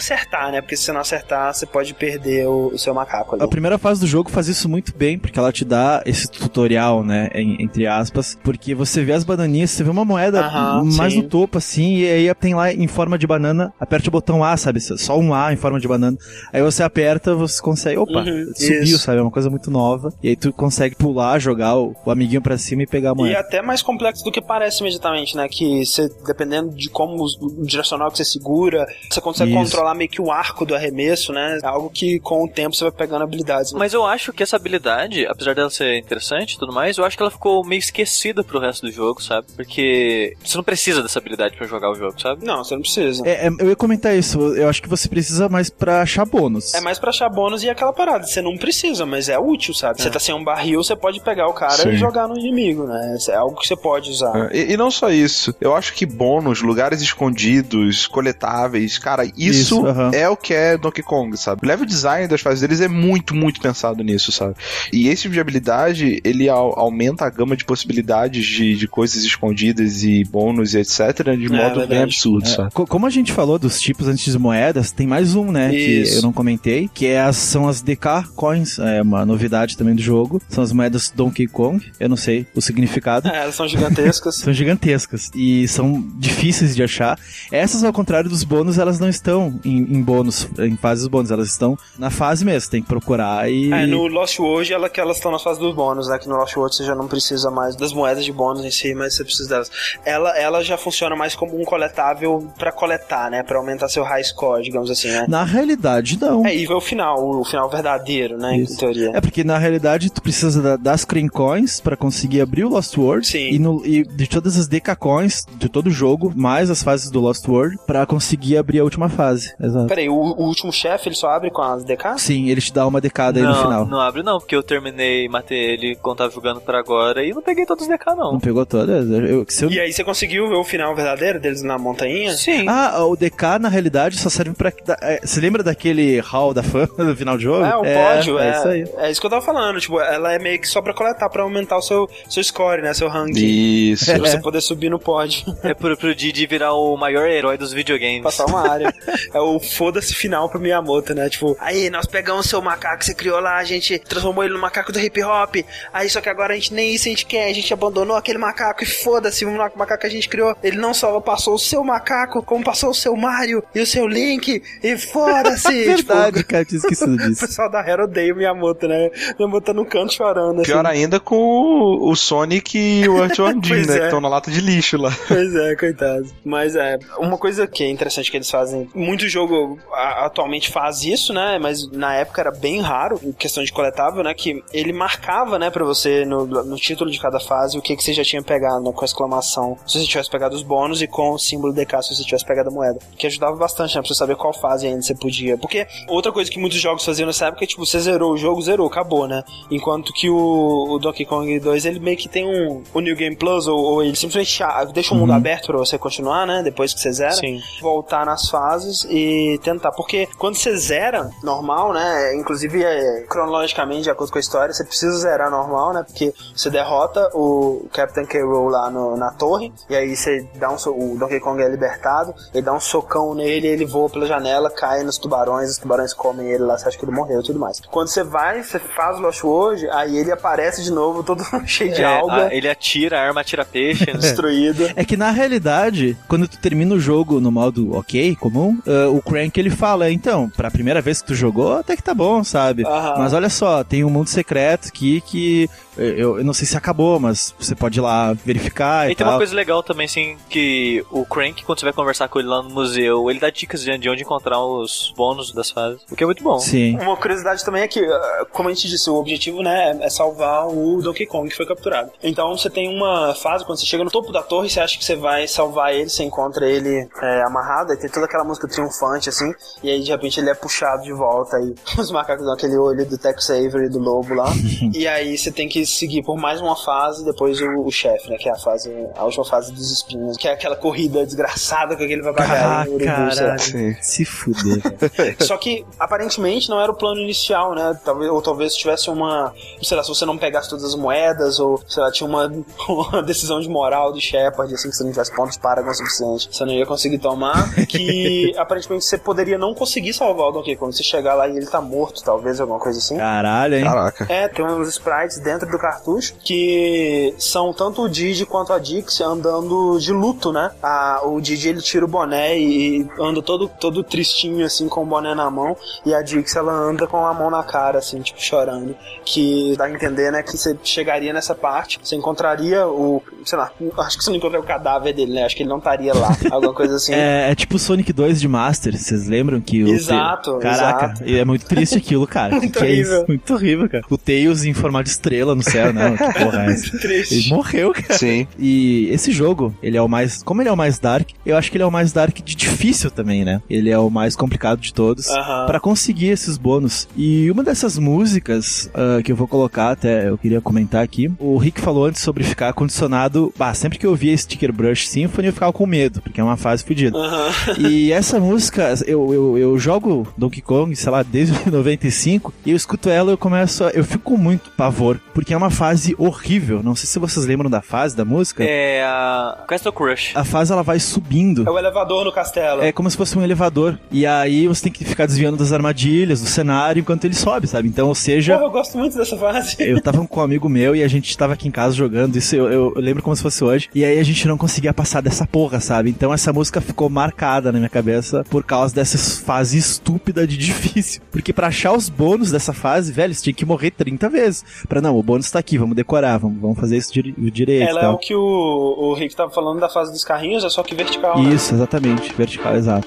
acertar, né? Porque se você não acertar, você pode perder o, o seu macaco ali. A primeira fase do jogo faz isso muito bem, porque ela te dá esse tutorial, né, em- entre aspas, porque você vê as bananinhas, você vê uma moeda mais sim. no topo, assim, e aí tem lá em forma de banana, aperte o botão A, sabe, só um A em forma de banana, aí você aperta, você consegue, opa, Uhum, subiu, isso. sabe, é uma coisa muito nova, e aí tu consegue pular, jogar o, o amiguinho pra cima e pegar a E moeda. até mais complexo do que parece imediatamente, né? Que você, dependendo de como o direcional que você segura, você consegue Isso. controlar meio que o arco do arremesso, né? É algo que com o tempo você vai pegando habilidades. né? Mas eu acho que essa habilidade, apesar dela ser interessante e tudo mais, eu acho que ela ficou meio esquecida pro resto do jogo, sabe? Porque você não precisa dessa habilidade pra jogar o jogo, sabe? Não, você não precisa. É, é, eu ia comentar isso, eu acho que você precisa mais pra achar bônus. É mais pra achar bônus e aquela parada. Você não precisa, mas é útil, sabe? Você tá sem um barril, você pode pegar o cara Sim. e jogar no inimigo, né? É algo que você pode usar. É, E, e não só isso, eu acho que bônus, lugares escondidos, coletáveis, cara, isso, Isso, aham. É o que é Donkey Kong, sabe? O level design das fases deles é muito, muito pensado nisso, sabe? E esse tipo de habilidade, ele au- aumenta a gama de possibilidades de, de coisas escondidas e bônus e etc. de modo bem verdade. absurdo, É, sabe? co- como a gente falou dos tipos antes de moedas, tem mais um, né? Que Isso. eu não comentei, que é as, são as DK Coins, é uma novidade também do jogo. São as moedas Donkey Kong, eu não sei o significado. É, elas são gigantescas. São gigantescas e são difíceis de achar. Essas, ao contrário dos bônus, elas não estão em, em bônus, em fases bônus, elas estão na fase mesmo. Tem que procurar e. É, no Lost World ela, que elas estão nas fases dos bônus, né? Que no Lost World você já não precisa mais das moedas de bônus em si, mas você precisa delas. Ela, ela já funciona mais como um coletável pra coletar, né? Pra aumentar seu high score, digamos assim, né? Na realidade, não. É, e ver o final, o final verdadeiro, né? Isso. Em teoria. É porque na realidade tu precisa da- das Cream Coins pra conseguir abrir o Lost World Sim. e, no- e de todas as DK Coins de todo o jogo, mais as fases do Lost World, pra conseguir abrir a última fase. Exato. Peraí, o, o último chefe ele só abre com as DK? Sim, ele te dá uma aí não, no final. não abre não, porque eu terminei matei ele quando tava jogando por agora e não peguei todos os DK Não não. pegou todas? Eu, eu- E aí você conseguiu ver o final verdadeiro deles na montanha? Sim. Ah, o DK na realidade só serve pra. é, Você lembra daquele hall da fama do final do jogo? É, o pódio, é, É, isso aí. é isso que eu tava falando, tipo, ela é meio que só pra coletar, pra aumentar o seu, seu score, né, seu ranking. Isso. Pra você poder subir no pódio, É pro, pro Didi virar o maior herói dos videogames. passar uma área. É o foda-se final pro Miyamoto, né, tipo, aí nós pegamos seu macaco que você criou lá, a gente transformou ele no macaco do hip hop, aí só que agora a gente nem isso a gente quer, a gente abandonou aquele macaco e foda-se, o ma- macaco que a gente criou, ele não só passou o seu macaco, como passou o seu Mario e o seu Link, e foda-se! Verdade, tipo, cara, tinha esquecido o disso. pessoal da Hera odeia o Miyamoto, né? O Miyamoto tá no canto chorando, assim. Pior ainda com o, o Sonic e o Pois né? é. Que estão na lata de lixo lá. Pois é, coitado. Mas é, uma coisa que é interessante que eles fazem, muito jogo A- atualmente faz isso, né? Mas na época era bem raro, em questão de coletável, né? Que ele marcava, né, pra você no, no título de cada fase o que, que você já tinha pegado, né? Com a exclamação se você tivesse pegado os bônus e com o símbolo DK se você tivesse pegado a moeda. Que ajudava bastante, né? Pra você saber qual fase ainda você podia. Porque outra coisa que muitos jogos faziam nessa época é tipo, você zerou o jogo, zerou, acabou, né? Enquanto que o, o Donkey Kong 2 ele meio que tem um o New Game Plus, ou, ou ele simplesmente deixa o mundo aberto pra você continuar, né? Depois que você zera Sim. voltar nas fases e tentar. Porque quando você zera normal, né? Inclusive, é, cronologicamente, de acordo com a história, você precisa zerar normal, né? Porque você derrota o Captain K. Rool lá no- na torre, e aí você dá um so- o Donkey Kong é libertado, ele dá um socão nele, ele voa pela janela, cai nos tubarões, os tubarões comem ele lá, você acha que ele morreu e tudo mais. Quando você vai, você faz o Lost World, aí ele aparece de novo, todo cheio de É, alga, a- ele atira, a arma atira peixe. né? destruído. É que na realidade, quando tu termina o jogo no modo ok, comum, ah, o Crank ele fala, então, pra primeira vez que tu jogou, até que tá bom, sabe? Aham. Mas olha só, tem um mundo secreto aqui que eu, eu não sei se acabou, mas você pode ir lá verificar e, E tem tal. uma coisa legal também, assim, que o Crank, quando você vai conversar com ele lá no museu, ele dá dicas de de onde encontrar os bônus das fases. O que é muito bom. Sim. Uma curiosidade também é que, ah, como a gente disse, o objetivo, né, é salvar o Donkey Kong que foi capturado. Então você tem uma fase, quando você chega no topo da torre, você acha que você vai salvar ele, você encontra ele é, amarrado, aí tem toda aquela música triunfante, assim, e aí de repente ele é puxado de volta, e os macacos dão aquele olho do Tex Avery do lobo lá, e aí você tem que seguir por mais uma fase, depois o, o chefe, né, que é a fase, a última fase dos espinhos, que é aquela corrida desgraçada com aquele papagaio, Ah, caralho. Se fuder. Só que aparentemente não era o plano inicial, né? Talvez, ou talvez tivesse uma. Sei lá, se você não pegasse todas as moedas, ou sei lá, tinha uma, uma decisão de moral do Shepard, assim, que você não tivesse pontos para o suficiente, você não ia conseguir tomar. Que aparentemente você poderia não conseguir salvar o Donkey Kong. Você chegar lá e ele tá morto, talvez, alguma coisa assim. Caralho, hein? Caraca. É, tem uns sprites dentro do cartucho que são tanto o Didi quanto a Dix andando de luto, né? A, o Didi ele tira o boné e anda todo, todo tristinho, assim, com o boné na mão, e a Dix ela anda com a mão na cara, assim, tipo, chorando. Que dá a entender, né, que você chegaria nessa parte, você encontraria o. sei lá, acho que você não encontraria o cadáver dele, né? Acho que ele não estaria lá, alguma coisa assim. É, é tipo Sonic 2 de Master, vocês lembram que o Exato, Tails- Caraca, exato. é muito triste aquilo, cara. Muito que é isso? horrível. Muito horrível, cara. O Tails em formato de estrela no céu, não, que porra é essa? Ele morreu, cara. Sim. E esse jogo, ele é o mais. Como ele é o mais dark, eu acho que ele é o mais dark de difícil também, né? Ele é o mais complicado de todos. Aham. Pra conseguir esses bônus. E uma dessas músicas ah, que eu vou colocar, até eu queria comentar aqui. O Rick falou antes sobre ficar condicionado. Bah, sempre que eu via Sticker Brush Symphony, eu ficava com medo, porque é uma fase fodida. Aham. E essa música, eu, eu, eu jogo Donkey Kong, sei lá, desde 95, e eu escuto ela e eu começo a, Eu fico com muito pavor, porque é uma fase horrível. Não sei se vocês lembram da fase da música. É a Castle Crush. A fase ela vai subindo. É o elevador no castelo. É como se fosse um elevador. E aí você tem que ficar desviando das armadilhas, do cenário, enquanto ele sobe, sabe? Então, ou seja, Porra, eu gosto muito dessa fase. eu tava com um amigo meu e a gente tava aqui em casa jogando, isso eu, eu- eu lembro como se fosse hoje. E aí a gente não conseguia passar dessa porra, sabe? Então essa música ficou marcada na minha cabeça por causa dessa fase estúpida de difícil. Porque pra achar os bônus dessa fase, velho, você tinha que morrer 30 vezes. Pra não, o bônus tá aqui, vamos decorar, vamos, vamos fazer isso dire- direito. Ela é o que o, o Rick tava falando da fase dos carrinhos, é só que vertical. né? Isso, exatamente, vertical, exato.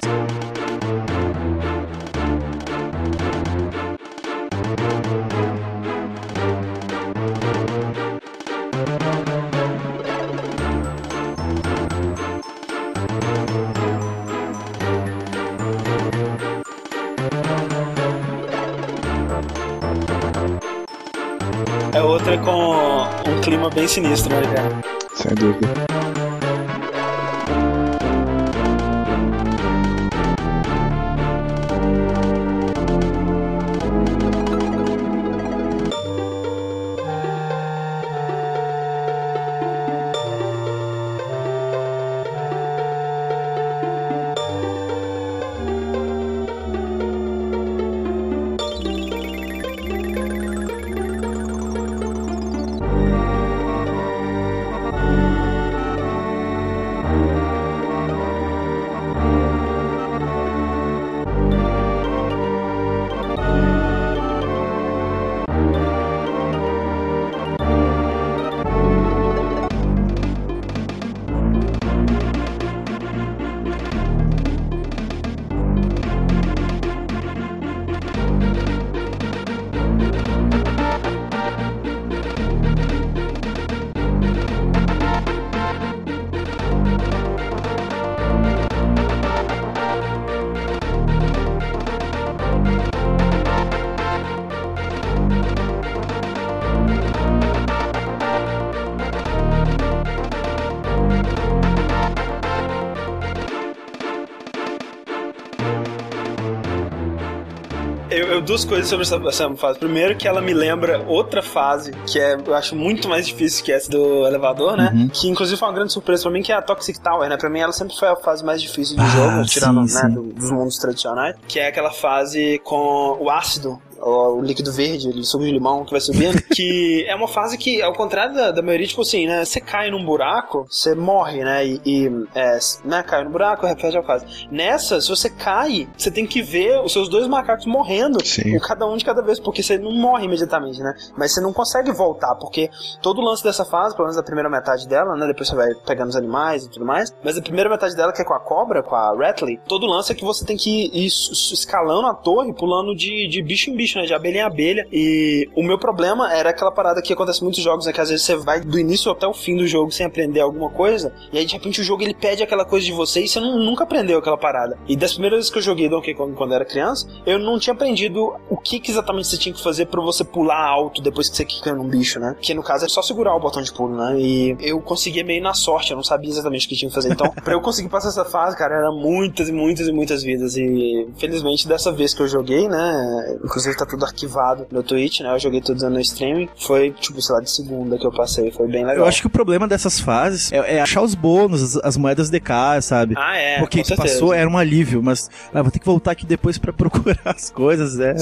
Bem sinistro, né, cara? Sem dúvida. Duas coisas sobre essa, essa fase. Primeiro, que ela me lembra outra fase, que é, eu acho muito mais difícil que essa do elevador, né? Uhum. Que inclusive foi uma grande surpresa pra mim, que é a Toxic Tower, né? Pra mim ela sempre foi a fase mais difícil do Ah, jogo, sim, tirando, né, sim. do- dos mundos tradicionais. Que é aquela fase com o ácido. O o líquido verde, o suco de limão que vai subindo, que é uma fase que, ao contrário da, da maioria, tipo assim, né? Você cai num buraco, você morre, né? E, e, é, né, cai no buraco, repete a fase. Nessa, se você cai, você tem que ver os seus dois macacos morrendo, Sim. um cada um de cada vez, porque você não morre imediatamente, né? Mas você não consegue voltar, porque todo o lance dessa fase, pelo menos a primeira metade dela, né? Depois você vai pegando os animais e tudo mais. Mas a primeira metade dela, que é com a cobra, com a Ratley, todo o lance é que você tem que ir escalando a torre, pulando de, de bicho em bicho, né? De abelha em abelha. E o meu problema era aquela parada que acontece em muitos jogos, né? Que às vezes você vai do início até o fim do jogo sem aprender alguma coisa, e aí de repente o jogo ele pede aquela coisa de você e você não- nunca aprendeu aquela parada. E das primeiras vezes que eu joguei Donkey Kong quando era criança, eu não tinha aprendido o que, que exatamente você tinha que fazer pra você pular alto depois que você quica num bicho, né? Que no caso é só segurar o botão de pulo, né? E eu conseguia meio na sorte, eu não sabia exatamente o que tinha que fazer. Então, pra eu conseguir passar essa fase, cara, era muitas e muitas e muitas vidas. E felizmente dessa vez que eu joguei, né? Inclusive tá tudo arquivado no Twitch, né? Eu joguei tudo no streaming. Foi, tipo, sei lá, de segunda que eu passei. Foi bem legal. Eu acho que o problema dessas fases é, é achar os bônus, as, as moedas DK, sabe? Ah, é. Porque com tu passou, era um alívio, mas ah, vou ter que voltar aqui depois pra procurar as coisas, é.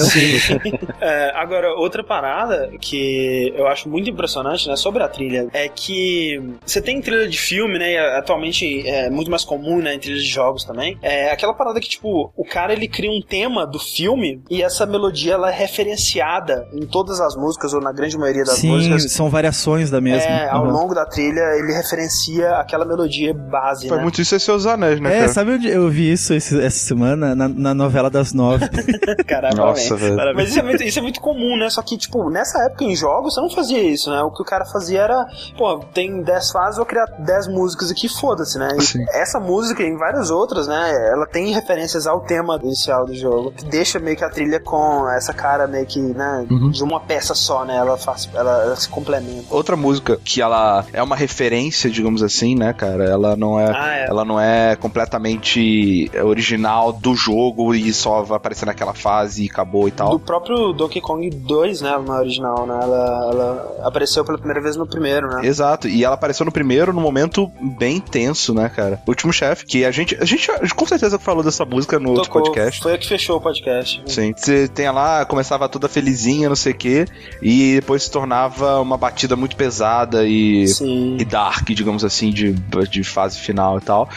É, agora, outra parada que eu acho muito impressionante, né, sobre a trilha, é que você tem trilha de filme, né, e atualmente é muito mais comum, né, em trilhas de jogos também, é aquela parada que, tipo, o cara, ele cria um tema do filme e essa melodia, ela é referenciada em todas as músicas, ou na grande maioria das Sim, músicas. são variações da mesma. É, ao Uhum. longo da trilha, ele referencia aquela melodia base, Foi né? muito isso é seus anéis, né, É, cara? sabe onde eu vi isso esse- essa semana? Na, na novela das nove. Caralho, Nossa, velho. Mas isso é, muito, isso é muito comum, né? Só que, tipo, nessa época em jogos você não fazia isso, né? O que o cara fazia era, pô, tem 10 fases, vou criar 10 músicas aqui, foda-se, né? E Sim. essa música e em várias outras, né? Ela tem referências ao tema inicial do jogo. Que deixa meio que a trilha com essa cara meio que, né? Uhum. De uma peça só, né? Ela faz. Ela, ela se complementa. Outra música que ela é uma referência, digamos assim, né, cara? Ela não é. Ah, é. Ela não é completamente original do jogo e só vai aparecer naquela fase e acabou e Do tal. próprio Donkey Kong 2, né? Na original, né? Ela, ela apareceu pela primeira vez no primeiro, né? Exato, e ela apareceu no primeiro num momento bem tenso, né, cara? O último chefe, que a gente, a gente com certeza falou dessa música no outro Tocou. podcast. Foi a que fechou o podcast. Sim, você tem lá, começava toda felizinha, não sei o quê, e depois se tornava uma batida muito pesada e, Sim. e dark, digamos assim, de, de fase final e tal.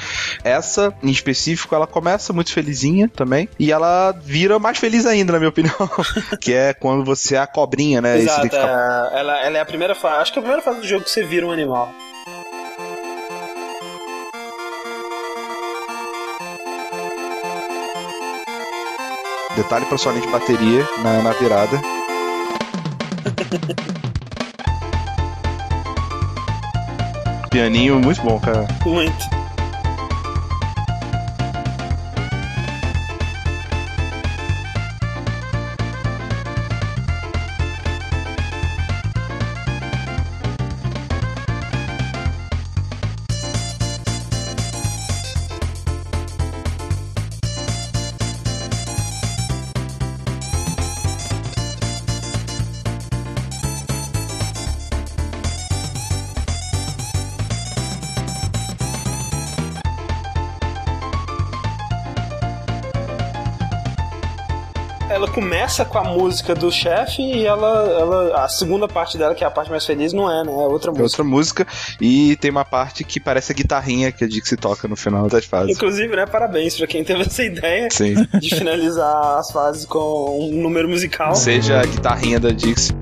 Essa, em específico, ela começa muito felizinha também, e ela vira mais feliz ainda, na minha opinião, que é quando você é a cobrinha, né? Exato, ficar- é, ela, ela é a primeira fase. Acho que é a primeira fase do jogo que você vira um animal. Detalhe pra sua linha de bateria na, na virada. Pianinho muito bom, cara. Muito. Ela começa com a música do chefe e ela, ela. A segunda parte dela, que é a parte mais feliz, não é, né? É outra É música. outra música. E tem uma parte que parece a guitarrinha que a Dixie toca no final das fases. Inclusive, né? Parabéns pra quem teve essa ideia Sim. de finalizar as fases com um número musical. Seja a guitarrinha da Dixie.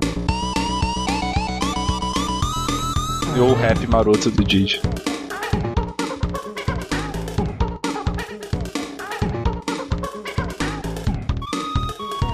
Ou o rap maroto do Didi.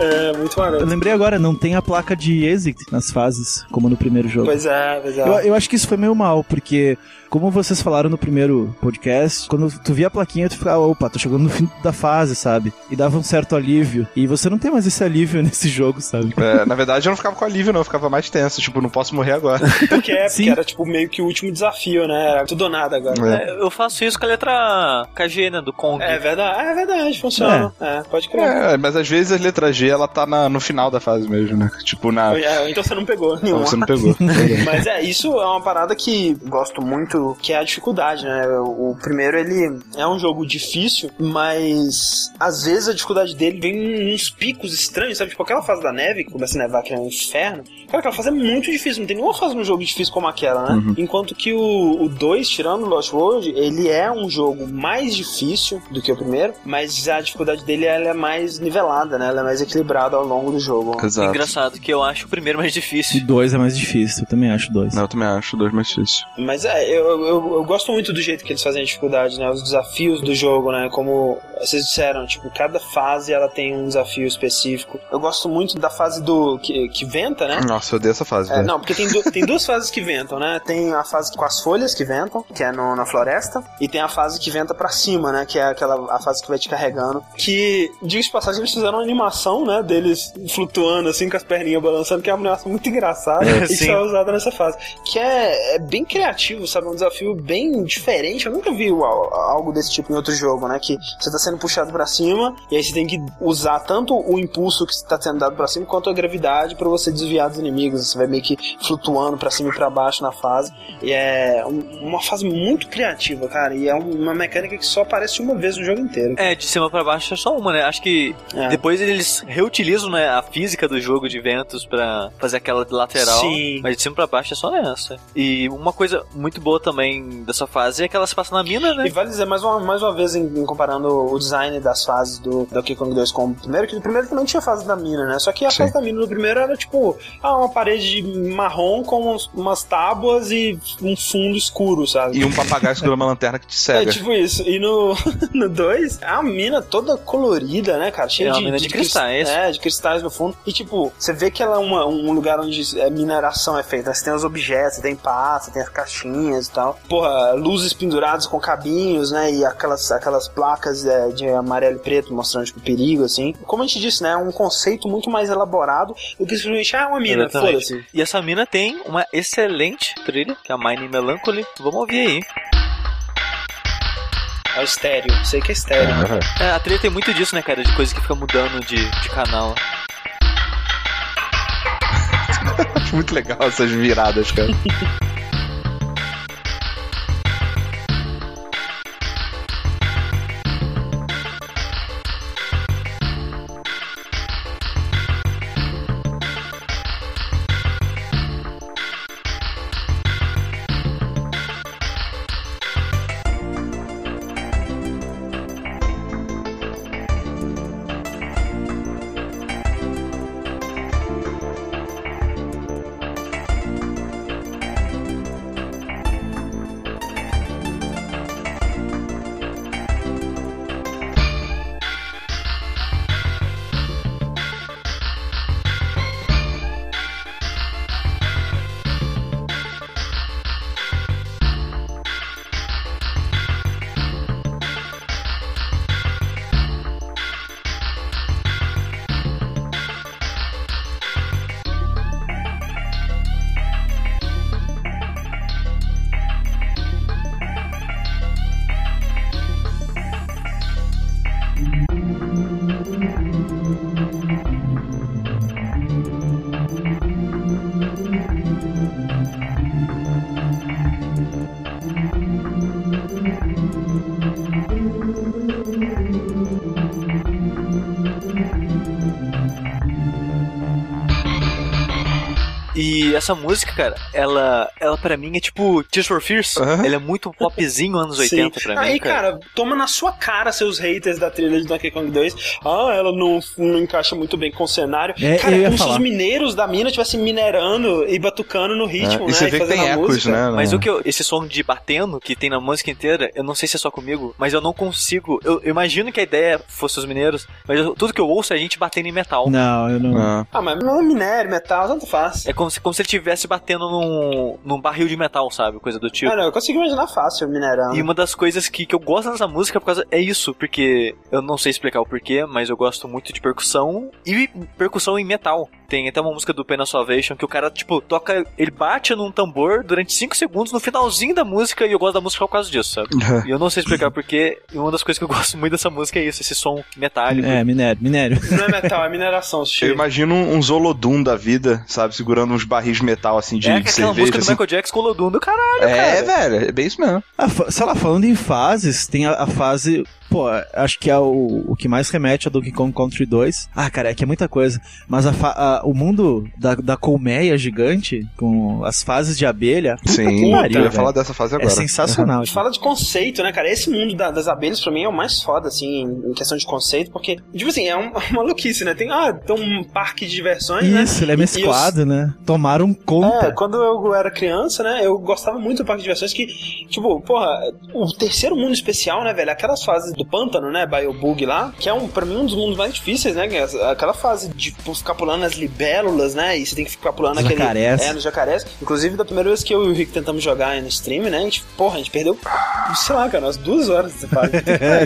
É, muito Eu maneiro. lembrei agora, não tem a placa de exit nas fases, como no primeiro jogo. Pois é, pois é. Eu, eu acho que isso foi meio mal, porque, como vocês falaram no primeiro podcast, quando tu via a plaquinha, tu ficava, opa, tô chegando no fim da fase, sabe? E dava um certo alívio. E você não tem mais esse alívio nesse jogo, sabe? É, na verdade, eu não ficava com alívio, não. Eu ficava mais tenso. Tipo, não posso morrer agora. Porque é, Sim. porque era tipo meio que o último desafio, né? Era tudo ou nada agora. É. É, eu faço isso com a letra KG, né, do Kong. É verdade, é verdade, funciona. É, pode crer. É, mas às vezes as letras G ela tá na- no final da fase mesmo, né? Tipo, na. É, então você não pegou nenhuma. Você não pegou. Mas é, isso é uma parada que gosto muito, que é a dificuldade, né? O, o primeiro, ele é um jogo difícil, mas às vezes a dificuldade dele vem uns picos estranhos, sabe? Tipo aquela fase da neve, que começa a nevar, que é um inferno. Cara, aquela fase é muito difícil, não tem nenhuma fase no jogo difícil como aquela, né? Enquanto que o 2, tirando o Lost World, ele é um jogo mais difícil do que o primeiro, mas a dificuldade dele ela é mais nivelada, né? Ela é mais equilibrada ao longo do jogo. Exato. Engraçado que eu acho o primeiro mais O difícil. 2 é mais difícil, eu também acho dois. Não, eu também acho dois mais difícil. Mas é, eu, eu, eu gosto muito do jeito que eles fazem a dificuldade, né? Os desafios do jogo, né? Como vocês disseram, tipo, cada fase ela tem um desafio específico. Eu gosto muito da fase do que, que venta, né? Nossa, eu odeio essa fase, É, não, porque tem, du- tem duas fases que ventam, né? Tem a fase com as folhas que ventam, que é no- na floresta, e tem a fase que venta pra cima, né? Que é aquela a fase que vai te carregando. Que, diga de passagem, eles fizeram uma animação, né? Deles flutuando assim com as perninhas balançando, que é uma animação muito engraçada É, e que sim. só é usada nessa fase. Que é, é bem criativo, sabe? Desafio bem diferente. Eu nunca vi al- algo desse tipo em outro jogo, né? Que você tá sendo puxado pra cima e aí você tem que usar tanto o impulso que está sendo dado pra cima quanto a gravidade pra você desviar dos inimigos. Você vai meio que flutuando pra cima e pra baixo na fase. E é um- uma fase muito criativa, cara. E é um- uma mecânica que só aparece uma vez no jogo inteiro. É, de cima pra baixo é só uma, né? Acho que É. depois eles reutilizam né, a física do jogo de ventos pra fazer aquela lateral. Sim. Mas de cima pra baixo é só nessa. E uma coisa muito boa também dessa fase é que ela se passa na mina, E né? vale dizer mais uma, mais uma vez, em, em comparando o design das fases do Donkey Kong 2 com o primeiro, que o primeiro também tinha fase da mina, né? Só que a Sim. fase da mina do primeiro era tipo ah, uma parede marrom com uns- umas tábuas e um fundo escuro, sabe? E um papagaio segura uma lanterna que te É cega. tipo isso. E no 2, a mina toda colorida, né, cara? Cheia É uma de, mina de cristais. É, de cristais no fundo. E tipo, você vê que ela é uma- um lugar onde a mineração é feita. Você tem os objetos, você tem pasta, tem as caixinhas e tal. Porra, luzes penduradas com cabinhos, né? E aquelas, aquelas placas é, de amarelo e preto mostrando, tipo, perigo, assim. Como a gente disse, né? É um conceito muito mais elaborado do que simplesmente, ah, uma mina, foda-se. E essa mina tem uma excelente trilha, que é a Mining Melancholy. Vamos ouvir aí. É o estéreo. Sei que é estéreo. É, a trilha tem muito disso, né, cara? De coisa que fica mudando de, de canal. Acho muito legal essas viradas, cara. essa música, cara, ela, ela pra mim é tipo Tears for Fears. Aham. Ela é muito popzinho anos 80 pra mim, Aí, cara. cara, toma na sua cara seus haters da trilha de Donkey Kong 2. Ah, ela não, não encaixa muito bem com o cenário. É, cara, eu é ia como se falar. os mineiros da mina estivessem minerando e batucando no ritmo, É, né? E você vê que fazendo tem a ecos, música. né? Mas o que eu, esse som de batendo que tem na música inteira, eu não sei se é só comigo, mas eu não consigo. Eu, eu imagino que a ideia fosse os mineiros, mas eu- tudo que eu ouço é a gente batendo em metal. Não, eu não. Ah. Ah, mas não é minério, metal, tanto faz. É como se, como se ele estivesse batendo num, num barril de metal, sabe? Coisa do tipo. Não, eu consigo imaginar fácil minerando. E uma das coisas que, que eu gosto dessa música por causa é isso, porque eu não sei explicar o porquê, mas eu gosto muito de percussão e percussão em metal. Tem até uma música do Penal Salvation que o cara, tipo, toca, ele bate num tambor durante 5 segundos no finalzinho da música e eu gosto da música por causa disso, sabe? e eu não sei explicar porque e uma das coisas que eu gosto muito dessa música é isso, esse som metálico. É, minério, minério. Não é metal, é mineração. Eu imagino um Zolodum da vida, sabe? Segurando uns barris metal, assim, de, é de aquela cerveja. música do assim. Michael Jackson com o Lodum do caralho, É, cara. velho, é bem isso mesmo. Ah, fa- sei lá, falando em fases, tem a, a fase. Pô, acho que é o, o que mais remete a Donkey Kong Country 2. Ah, cara, é que é muita coisa. Mas a a- o mundo da, da colmeia gigante, com as fases de abelha. Sim, que pariu, eu ia falar dessa fase É agora. sensacional. A gente fala de conceito, né, cara? Esse mundo da- das abelhas, pra mim, é o mais foda, assim, em, em questão de conceito, porque, tipo assim, é um- uma maluquice, né? Tem, ah, tem um parque de diversões, né? Isso, ele é E- e os- mesclado, né? Tomaram conta. É, quando eu era criança, né, eu gostava muito do parque de diversões que, tipo, porra, o terceiro mundo especial, né, velho, aquelas fases do pântano, né, Biobug lá, que é um, pra mim um dos mundos mais difíceis, né, que aquela fase de tipo, ficar pulando as libélulas, né, e você tem que ficar pulando aquele... jacarés. É, nos jacarés. Inclusive, da primeira vez que eu e o Rick tentamos jogar aí no stream, né, a gente, porra, a gente perdeu, sei lá, cara, umas duas horas dessa fase.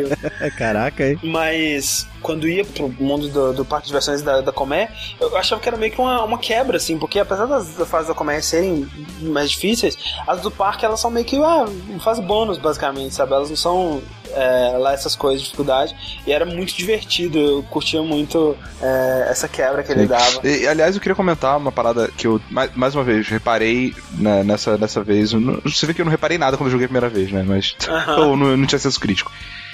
Caraca, hein? Mas quando ia pro mundo do, do parque de diversões da, da Comé, eu achava que era meio que uma, uma quebra, assim, porque apesar das, das fases da Comé serem mais difíceis, as do parque elas são meio que ah, fase bônus, basicamente, sabe? Elas não são é, lá essas coisas de dificuldade. E era muito divertido, eu curtia muito é, essa quebra que ele dava. E, aliás, eu queria comentar uma parada que eu, mais, mais uma vez, reparei né, nessa, nessa vez. Não- Você vê que eu não reparei nada quando eu joguei a primeira vez, né? Mas eu não, não tinha senso crítico.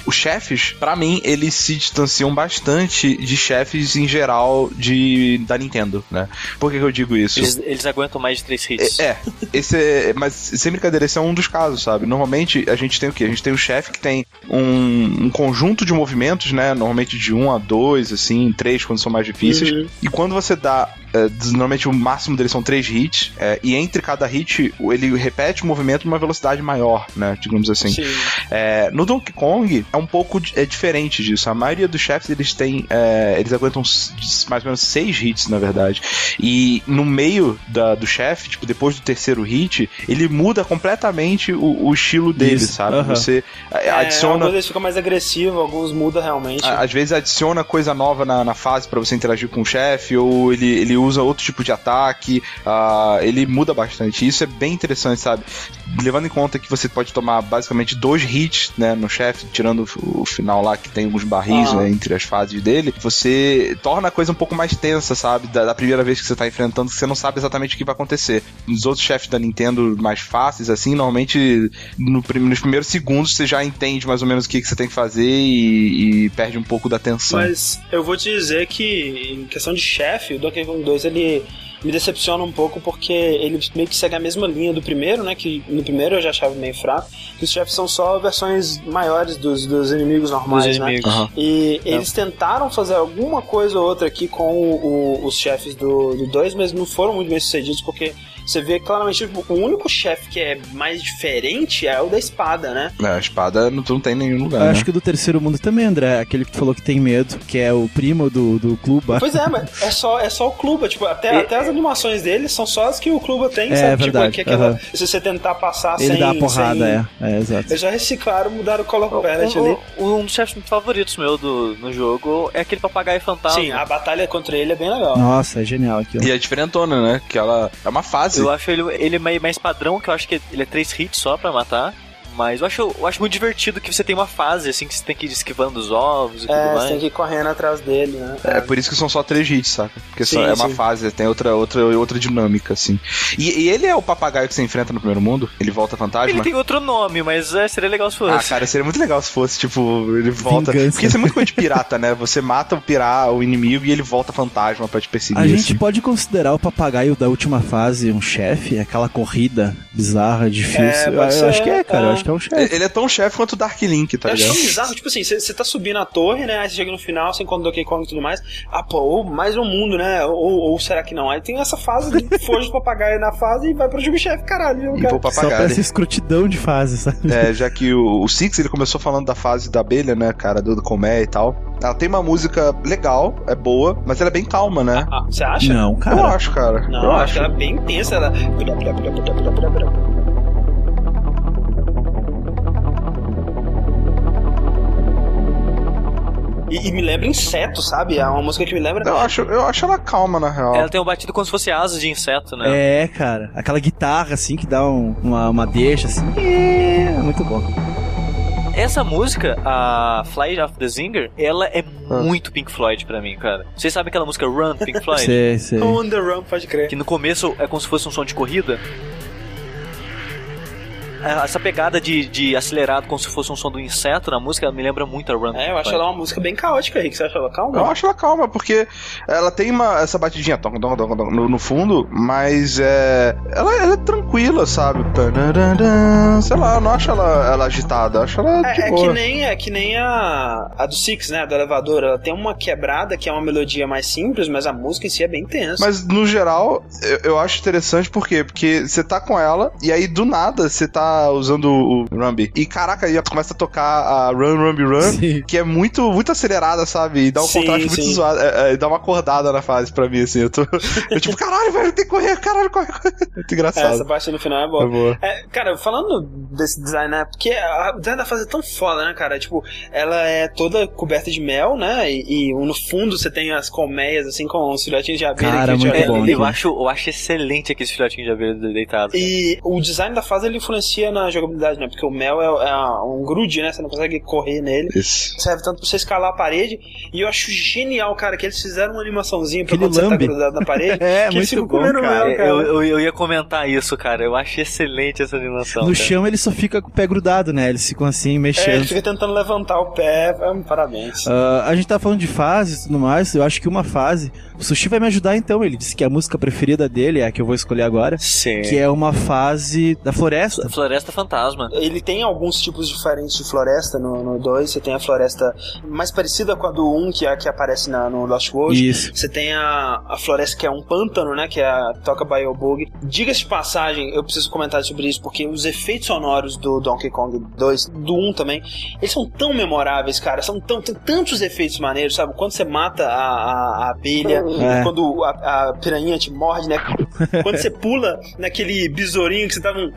Os chefes, pra mim, eles se distanciam bastante de chefes em geral de da Nintendo, né? Por que, que eu digo isso? Eles, eles aguentam mais de 3 hits. É, esse é, mas sem brincadeira, esse é um dos casos, sabe? Normalmente a gente tem o quê? A gente tem o chefe que tem um, um conjunto de movimentos, né? Normalmente de um a dois, assim, três quando são mais difíceis. Uhum. E quando você dá. é, normalmente o máximo deles são três hits, é, e entre cada hit ele repete o movimento numa velocidade maior, né? Digamos assim. Sim. É, no Donkey Kong é um pouco é diferente disso. A maioria dos chefes eles têm. é, eles aguentam mais ou menos seis hits, na verdade. E no meio da- do chefe, tipo, depois do terceiro hit, ele muda completamente o, o estilo dele, Isso, sabe? aham. Você é, É, adiciona. alguns eles ficam mais agressivos, alguns mudam realmente. Às vezes adiciona coisa nova na, na fase pra você interagir com o chefe, ou ele, ele usa outro tipo de ataque, ah, ele muda bastante. Isso é bem interessante, sabe? Levando em conta que você pode tomar basicamente dois hits né, no chefe, tirando o, final lá que tem alguns barris Aham. né, entre as fases dele, você torna a coisa um pouco mais tensa, sabe? Da, da primeira vez que você tá enfrentando, que você não sabe exatamente o que vai acontecer. Nos outros chefes da Nintendo mais fáceis, assim, normalmente no nos primeiros segundos você já entende mais ou menos o que, que você tem que fazer e, e perde um pouco da tensão. Mas eu vou te dizer que, em questão de chefe, o Donkey Kong 2 ele me decepciona um pouco porque ele meio que segue a mesma linha do primeiro, né? Que no primeiro eu já achava meio fraco. Que os chefes são só versões maiores dos, dos inimigos normais, Dos né? inimigos. Aham. E eles tentaram fazer alguma coisa ou outra aqui com o- o- os chefes do 2, mas não foram muito bem sucedidos porque você vê claramente tipo, o único chefe que é mais diferente é o da espada, né? É, a espada não, não tem em nenhum lugar. Eu né? acho que o do terceiro mundo também, André. Aquele que tu falou que tem medo, que é o primo do, do Cluba. Pois é, mas é só, é só o Cluba, tipo, até, até as animações dele são só as que o Cluba tem, É, sabe? verdade, Tipo, que aquela, aham. se você tentar passar Ele sem... dá a porrada, sem... é. É, exato. Eles já reciclaram, mudaram o Color Palette ali. Um, um dos chefes favoritos meu do, no jogo é aquele papagaio fantasma. Sim, a batalha contra ele é bem legal. Nossa, é genial aquilo. E é diferentona, né? Que ela é uma fase. Eu acho ele, ele meio mais padrão, que eu acho que ele é três hits só pra matar. Mas eu acho, eu acho muito divertido que você tem uma fase, assim, que você tem que ir esquivando os ovos e tudo É, você mais. tem que ir correndo atrás dele, né? É por isso que são só três hits, saca? Porque só Sim, é uma sim. fase, tem outra, outra, outra dinâmica, assim. E, e ele é o papagaio que você enfrenta no primeiro mundo? Ele volta fantasma? Ele tem outro nome, mas é, seria legal se Ah, fosse. cara, seria muito legal se fosse, tipo, ele volta. Vingança. Porque isso é muito coisa de pirata, né? Você mata o pirata, o inimigo, e ele volta fantasma pra te perseguir. A gente assim. pode considerar o papagaio da última fase um chefe? Aquela corrida bizarra, difícil? É, eu, eu acho que é, cara. Eu é. acho que é um chefe. Ele é tão chefe quanto o Dark Link, tá Eu acho ligado? tão bizarro, tipo assim, você tá subindo a torre, né? Aí você chega no final, você encontra o Donkey Kong e tudo mais. Ah, pô, ou mais um mundo, né? Ou, ou será que não? Aí tem essa fase de foge de papagaio na fase e vai pro jogo-chefe, caralho. E cara. vou Só pra papagaio. essa escrutidão de fase, sabe? É, já que o, o Six ele começou falando da fase da abelha, né, cara, do, do Comé e tal. Ela tem uma música legal, é boa, mas ela é bem calma, né? Ah, você acha? Não, Eu cara. acho, cara. Não, eu acho que ela é bem intensa. Ela... E, e me lembra inseto, sabe? É uma música que me lembra. Eu acho, eu acho ela calma, na real. Ela tem um batido como se fosse asas de inseto, né? É, cara. Aquela guitarra, assim, que dá um- uma, uma deixa, assim. É, muito bom. Essa música, a Fly of the Zinger, ela é Ah. muito Pink Floyd pra mim, cara. Vocês sabem aquela música Run, Pink Floyd? Sei, sei. On the Run, pode crer. que no começo é como se fosse um som de corrida. É, Essa pegada de, de acelerado como se fosse um som do inseto na música me lembra muito a Run. É, eu acho ela uma música bem caótica, Rick. Você acha ela calma? Eu acho ela calma, porque ela tem uma, essa batidinha tom, tom, tom, tom, no, no fundo, mas é. Ela, ela é tranquila, sabe? Sei lá, eu não acho ela, ela agitada, eu acho ela de É, é boa. que nem, é que nem a, a do Six, né? Do elevador. Ela tem uma quebrada que é uma melodia mais simples, mas a música em si é bem tensa. Mas no geral, eu, eu acho interessante por quê? Porque você tá com ela e aí do nada você tá usando o, Rumby. E caraca, aí começa a tocar a Run Rumby Run. Sim. Que é muito, muito acelerada, sabe? E dá um Sim, contraste muito sim. zoado. É, é, dá uma acordada na fase pra mim, assim. Eu tô. Eu tipo, caralho, velho, tem que correr, caralho, corre, corre. Muito É, engraçado. essa parte no final é boa. É boa. É, cara, falando desse design, né? Porque a- o design da fase é tão foda, né, cara? Tipo, ela é toda coberta de mel, né? E, e no fundo você tem as colmeias, assim, com os filhotinhos de abelha Cara, muito bom, eu, acho, eu acho excelente aqueles filhotinhos de abelha deitados. E o design da fase ele influencia na jogabilidade, né? Porque o mel é, é um grude, né? Você não consegue correr nele. Isso. Serve tanto pra você escalar a parede. E eu acho genial, cara, que eles fizeram uma animaçãozinha pra Aquele quando você tá lambe. grudado na parede. É, que eles muito ficam bom, comendo cara. mel, cara. Eu, eu, eu ia comentar isso, cara. Eu acho excelente essa animação. No cara. chão ele só fica com o pé grudado, né? Eles ficam assim, É, ele mexendo. fica tentando levantar o pé. É, parabéns. Ah, a gente tá falando de fases e tudo mais. Eu acho que uma fase. O Sushi vai me ajudar então. Ele disse que a música preferida dele é a que eu vou escolher agora. Sim. Que é uma fase da floresta. Floresta Fantasma. Ele tem alguns tipos diferentes de floresta no 2. Você tem a floresta mais parecida com a do 1, um, que é a que aparece na, no Lost World. Isso. Você tem a, a floresta que é um pântano, né? Que é a Toca Biobug. Diga-se de passagem, eu preciso comentar sobre isso, porque os efeitos sonoros do Donkey Kong 2, do 1 também, eles são tão memoráveis, cara. São tão, tem tantos efeitos maneiros, sabe? Quando você mata a, a, a abelha, É. quando a, a piranha te morde, né? Quando você pula naquele besourinho que você tava um,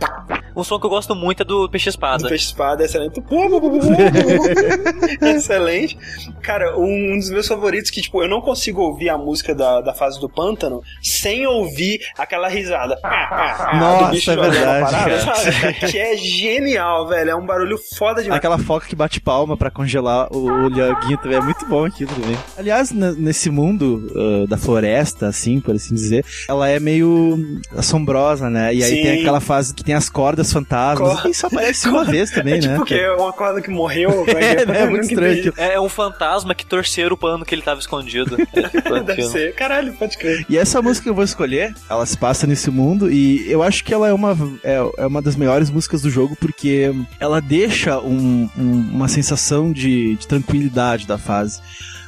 Um som que eu gosto muito é do Peixe Espada. do peixe espada, excelente. excelente. Cara, um, dos meus favoritos que, tipo, eu não consigo ouvir a música da, da fase do pântano sem ouvir aquela risada. Nossa, do bicho é jogando a verdade, parada, cara. sabe? Que é genial, velho. É um barulho foda demais. Aquela foca que bate palma pra congelar o, o Lioguinho também é muito bom aquilo também. Aliás, nesse mundo ah, da floresta, assim, por assim dizer, ela é meio assombrosa, né? E aí Sim. tem aquela fase que tem as cordas fantasmas. Corda- E só aparece uma vez também, é tipo né? que é uma corda que morreu. É, né? É muito estranho aquilo. É um fantasma que torceram o pano que ele tava escondido. É tipo Deve ser. Caralho, pode crer. E essa música que eu vou escolher, ela se passa nesse mundo e eu acho que ela é uma, é, é uma das melhores músicas do jogo porque ela deixa um- um- uma sensação de, de tranquilidade da fase.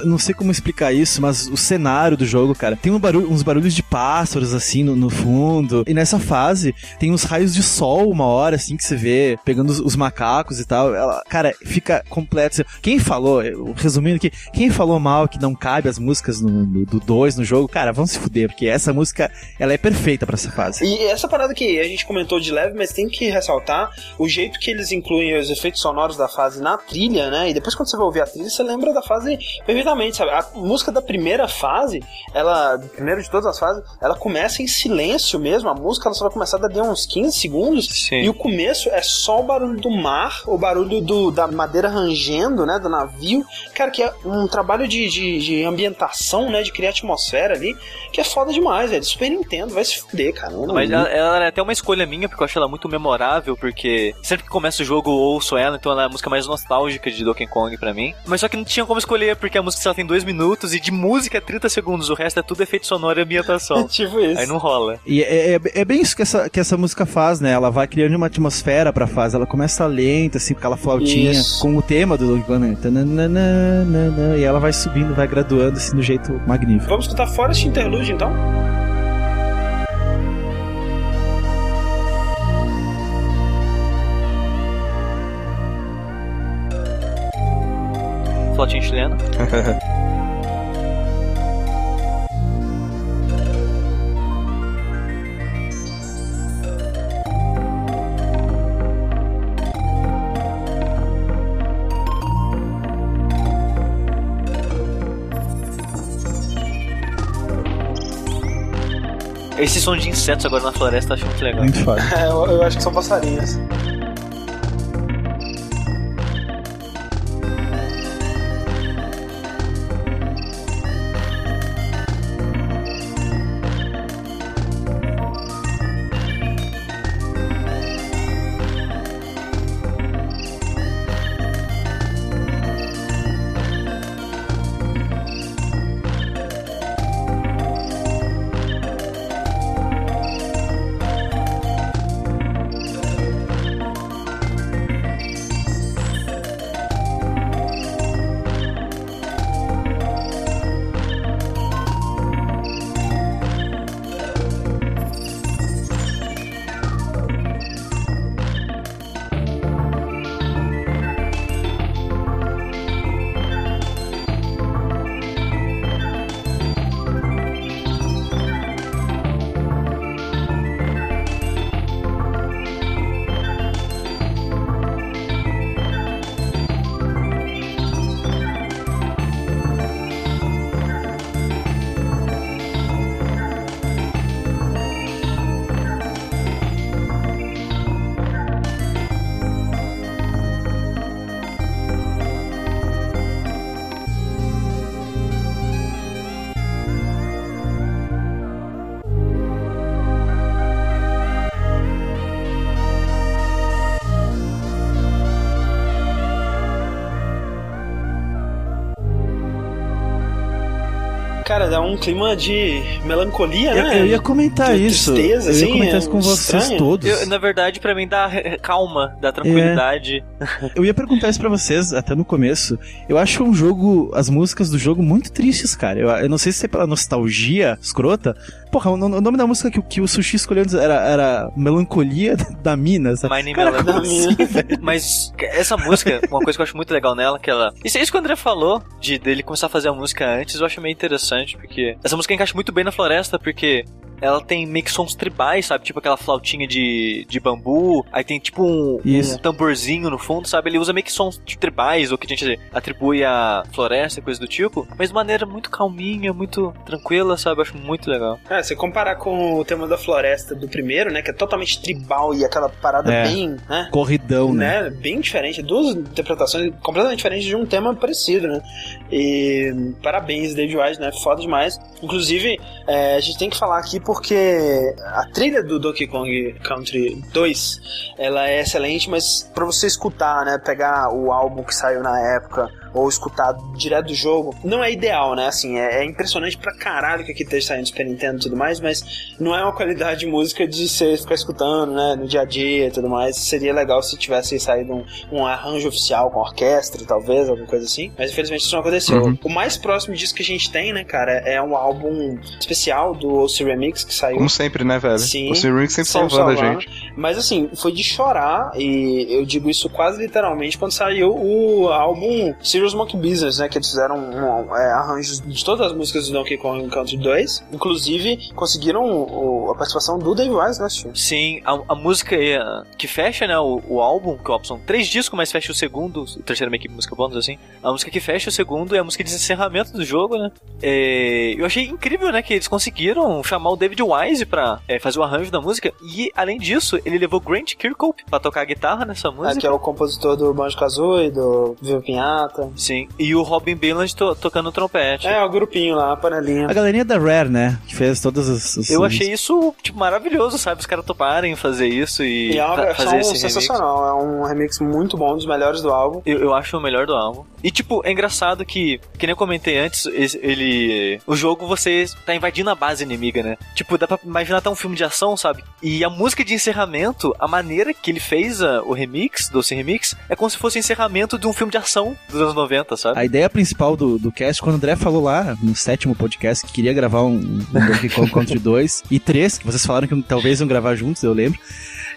Não sei como explicar isso, mas o cenário do jogo, cara, tem um barulho- uns barulhos de pássaros assim no, no fundo. E nessa fase tem uns raios de sol uma hora assim que você vê pegando os, os macacos e tal. Ela, cara, fica completo. Quem falou, resumindo aqui, quem falou mal que não cabe as músicas no, no- do 2 no jogo, cara, vão se fuder, porque essa música ela é perfeita pra essa fase. E essa parada que a gente comentou de leve, mas tem que ressaltar o jeito que eles incluem os efeitos sonoros da fase na trilha, né? E depois quando você vai ouvir a trilha, você lembra da fase perfeitamente, sabe? A música da primeira fase, ela, primeiro de todas as fases, ela começa em silêncio mesmo. A música ela só vai começar daqui a uns 15 segundos. Sim. E o começo é só o barulho do mar, o barulho do, da madeira rangendo, né? Do navio. Cara, que é um trabalho de, de, de ambientação, né? De criar atmosfera ali, que é foda demais, velho. Super Nintendo, vai se fuder, cara. Mas ela, ela é até uma escolha minha, porque eu acho ela muito memorável, porque sempre que começa o jogo eu ouço ela, então ela é a música mais nostálgica de Donkey Kong pra mim. Mas só que não tinha como escolher, porque a música só tem dois minutos e de música é 30 segundos, o resto é tudo efeito sonoro e ambientação. tipo isso. Aí não rola. E é, é, é bem isso que essa, que essa música faz, né? Ela vai criando uma atmosfera pra fase. Ela começa lenta, assim, com aquela flautinha, Isso. com o tema do Donkey Kong, E ela vai subindo, vai graduando, assim, do jeito magnífico. Vamos escutar Forest Interlude então? Flotinha chilena. Esse som de insetos agora na floresta eu acho muito legal. Muito foda. É, eu, eu acho que são passarinhos. Um clima de melancolia, Eu, né? eu ia comentar De isso. tristeza, eu ia assim, comentar é isso com vocês estranho. todos. Eu, na verdade, pra mim dá calma, dá tranquilidade. Eu ia perguntar isso pra vocês até no começo. Eu acho um jogo, as músicas do jogo muito tristes, cara. Eu, eu não sei se é pela nostalgia escrota. Porra, o, o nome da música que, o- que o Sushi escolheu antes era, era Melancolia da Mina. Sabe? My name Cara, Da assim? Mas essa música, uma coisa que eu acho muito legal nela, que ela. Isso é isso que o André falou, de dele começar a fazer a música antes, eu acho meio interessante, porque essa música encaixa muito bem na floresta, porque ela tem meio que sons tribais, sabe? Tipo aquela flautinha de, de bambu, aí tem tipo um, um tamborzinho no fundo, sabe? Ele usa meio que sons tribais, ou que a gente atribui à floresta, coisa do tipo, mas de maneira muito calminha, muito tranquila, sabe? Eu acho muito legal. É, se comparar com o tema da floresta do primeiro, né? Que é totalmente tribal e aquela parada É. bem, né? Corridão, né? né? Bem diferente, duas interpretações completamente diferentes de um tema parecido, né? E parabéns, David Wise, né? Foda demais. Inclusive, é, a gente tem que falar aqui porque a trilha do Donkey Kong Country 2 ela é excelente, mas pra você escutar, né? Pegar o álbum que saiu na época ou escutar direto do jogo, não é ideal, né? Assim, é, é impressionante pra caralho que aqui esteja saindo Super Nintendo e tudo mais, mas não é uma qualidade de música de você ficar escutando, né? No dia a dia e tudo mais. Seria legal se tivesse saído um, um arranjo oficial com orquestra, talvez, alguma coisa assim. Mas infelizmente isso não aconteceu. Uhum. O mais próximo disso que a gente tem, né, cara, é um álbum especial do OC Remix que saiu. Como sempre, né, velho? Sim. O Sir Ring sempre, Sempre salvando a salvando. gente. Mas assim, foi de chorar, e eu digo isso quase literalmente quando saiu o álbum Serious Monkey Business, né? Que eles fizeram um, é, arranjos de todas as músicas do Donkey Kong Country 2. Inclusive, conseguiram o- a participação do Dave Wise, né, Steve? Sim, a, a música eh, que fecha, né, o, o álbum, que são três discos, mas fecha o segundo, o terceiro meio que música bônus, assim. A música que fecha o segundo é a música de encerramento do jogo, né? É, eu achei incrível, né, que eles conseguiram chamar o David Wise pra é, fazer o arranjo da música, e além disso, ele levou Grant Kirkhope pra tocar a guitarra nessa É, música. que é o compositor do Banjo Kazooie, do Viva Pinhata. Sim, e o Robin Bailand to- tocando trompete. É, o grupinho lá, a panelinha. A galerinha da Rare, né? Que fez todas as. as- Eu achei isso, tipo, maravilhoso, sabe? Os caras toparem fazer isso e, E é uma versão fazer esse remix. sensacional, é um remix muito bom, um dos melhores do álbum. Eu, eu acho o melhor do álbum. E, tipo, é engraçado que, que nem eu comentei antes, ele. O jogo você tá invadindo a base inimiga, né? Tipo, dá pra imaginar até um filme de ação, sabe? E a música de encerramento, a maneira que ele fez a- o remix, Doce Remix, é como se fosse o encerramento de um filme de ação dos anos 90, sabe? A ideia principal do, do cast, quando o André falou lá no sétimo podcast que queria gravar um, um Donkey Kong Country 2 e 3, que vocês falaram que talvez iam gravar juntos, eu lembro.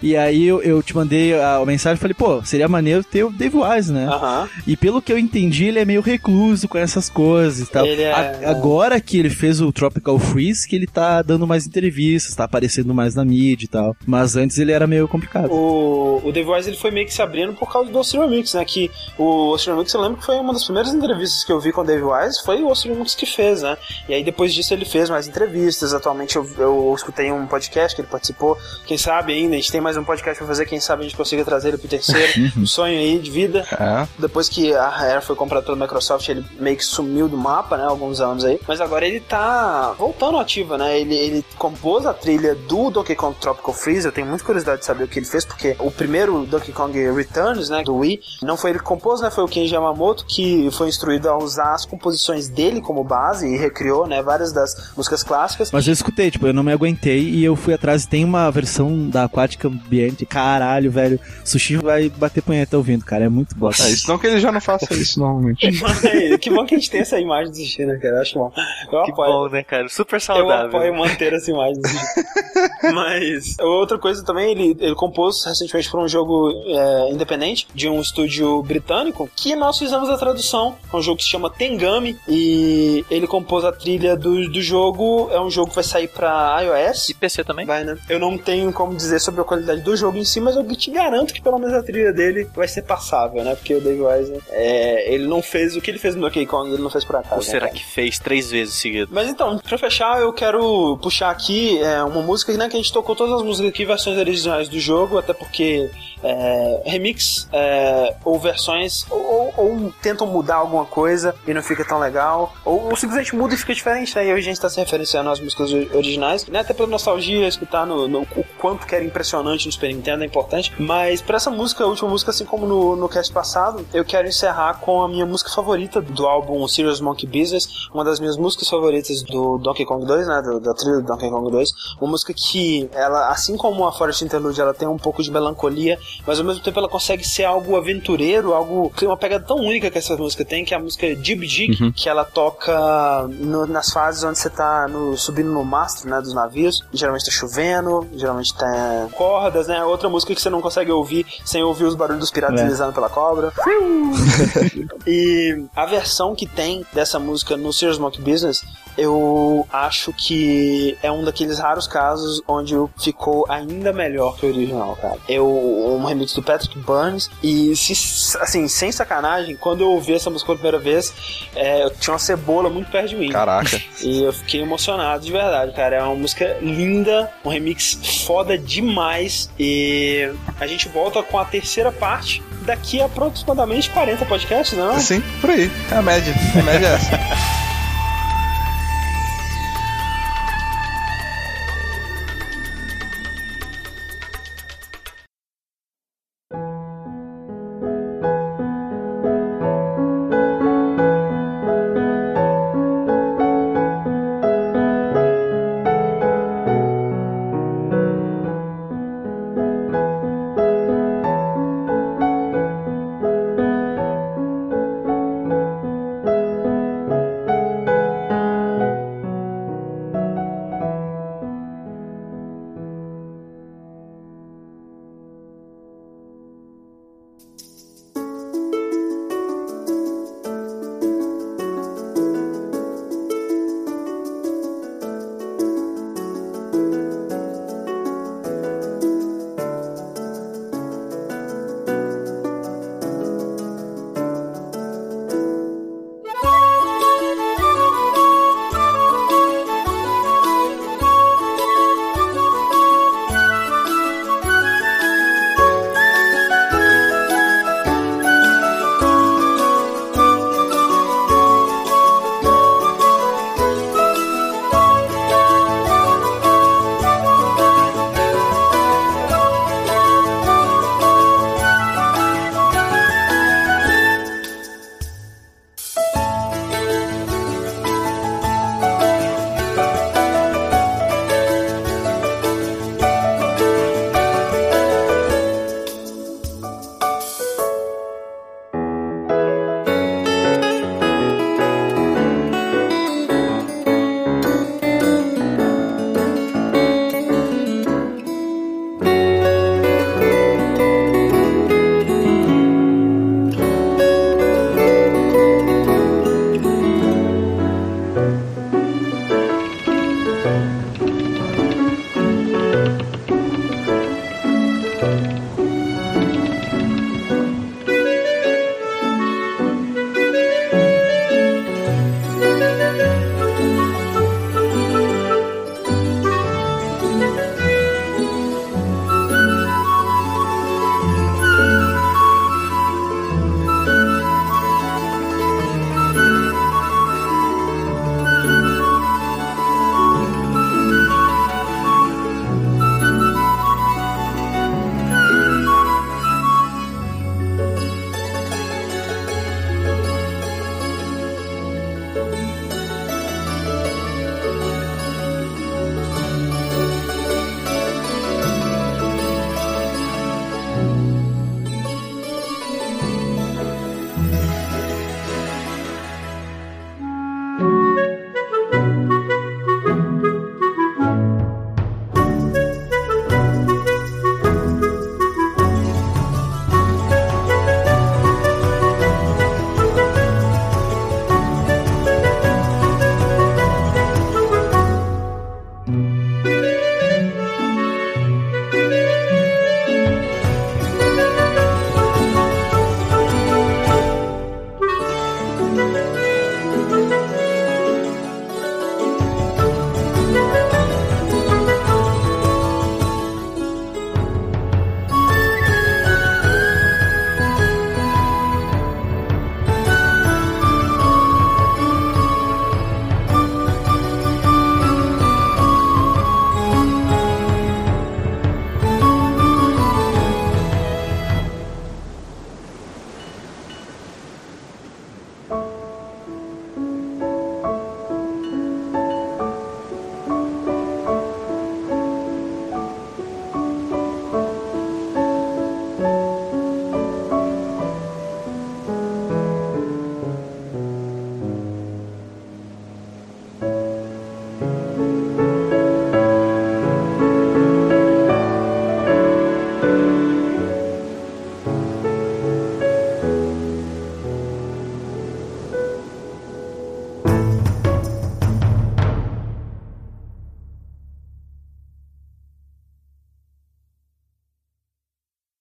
E aí eu, eu te mandei a, a mensagem e falei, pô, seria maneiro ter o Dave Wise, né? Aham. E pelo que eu entendi, ele é meio recluso com essas coisas e tal. É- A- agora que ele fez o Tropical Freeze, que ele tá dando mais entrevistas, tá aparecendo mais na mídia e tal. Mas antes ele era meio complicado. O, o Dave Wise ele foi meio que se abrindo por causa do Austin Remix, né? Que o Austin Remix, eu lembro que foi uma das primeiras entrevistas que eu vi com o Dave Wise, foi o Austin Remix que fez, né? E aí depois disso ele fez mais entrevistas. Atualmente eu, eu escutei um podcast que ele participou. Quem sabe ainda, a gente tem mais um podcast pra fazer, quem sabe a gente consiga trazer ele pro terceiro. um sonho aí de vida. É. Depois que a Rare foi comprada pela Microsoft, ele meio que sumiu do mapa, né? Alguns anos aí. Mas agora ele tá voltando ativa, né? Ele, ele compôs a trilha do Donkey Kong Tropical Freeze. Eu tenho muita curiosidade de saber o que ele fez, porque o primeiro Donkey Kong Returns, né? Do Wii, não foi ele que compôs, né? Foi o Kenji Yamamoto que foi instruído a usar as composições dele como base e recriou, né? Várias das músicas clássicas. Mas eu escutei, tipo, eu não me aguentei e eu fui atrás. Tem uma versão da Aquática Ambiente. Caralho, velho. Sushi vai bater punheta ouvindo, cara. É muito bosta. É, isso não que ele já não faça isso normalmente. Mas, que bom que a gente tem essa imagem do Sushi, né, cara? Eu acho bom. Eu Que apoio. bom, né, cara? Super Eu saudável. apoio manter essa imagem. do Sushi. Mas outra coisa também, ele, ele compôs recentemente para um jogo é, independente de um estúdio britânico que nós fizemos a tradução. É um jogo que se chama Tengami e ele compôs a trilha do, do jogo. É um jogo que vai sair para iOS. E PC também? Vai, né? Eu não tenho como dizer sobre a qualidade do jogo em si, mas eu te garanto que pelo menos a trilha dele vai ser passável, né? Porque o Dave Wise, é, ele não fez o que ele fez no Donkey Kong, ele não fez por acaso. Ou né, será cara? que fez três vezes seguido? Mas então, pra fechar, eu quero puxar aqui é, uma música né, que a gente tocou todas as músicas aqui, versões originais do jogo, até porque é, remix é, ou versões ou, ou- ou tentam mudar alguma coisa e não fica tão legal, ou, ou simplesmente muda e fica diferente, né? E hoje a gente tá se referenciando às músicas originais, né? Até pela nostalgia, escutar no, no- o quanto que era impressionante no Super Nintendo é importante. Mas pra essa música, a última música, assim como no, no cast passado, eu quero encerrar com a minha música favorita do álbum Serious Monkey Business, uma das minhas músicas favoritas do Donkey Kong 2, né? do- da trilha do Donkey Kong 2. Uma música que ela, assim como a Forest Interlude, ela tem um pouco de melancolia, mas ao mesmo tempo ela consegue ser algo aventureiro, algo tem uma pegada tão única que essa música tem, que é a música Jib Jig, que ela toca no- nas fases onde você tá no- subindo no mastro, né, dos navios. Geralmente tá chovendo, geralmente tem cordas, né? Outra música que você não consegue ouvir sem ouvir os barulhos dos piratas É. deslizando pela cobra. e a versão que tem dessa música no Serious Monkey Business, eu acho que é um daqueles raros casos onde ficou ainda melhor que o original, cara. É o- um remix do Patrick Burns e, se- assim, sem sacanagem, quando eu ouvi essa música pela primeira vez, é, eu tinha uma cebola muito perto de mim. Caraca. E eu fiquei emocionado de verdade, cara. É uma música linda, um remix foda demais. E a gente volta com a terceira parte daqui a aproximadamente 40 podcasts, não? Sim, por aí. É a média. A média é essa.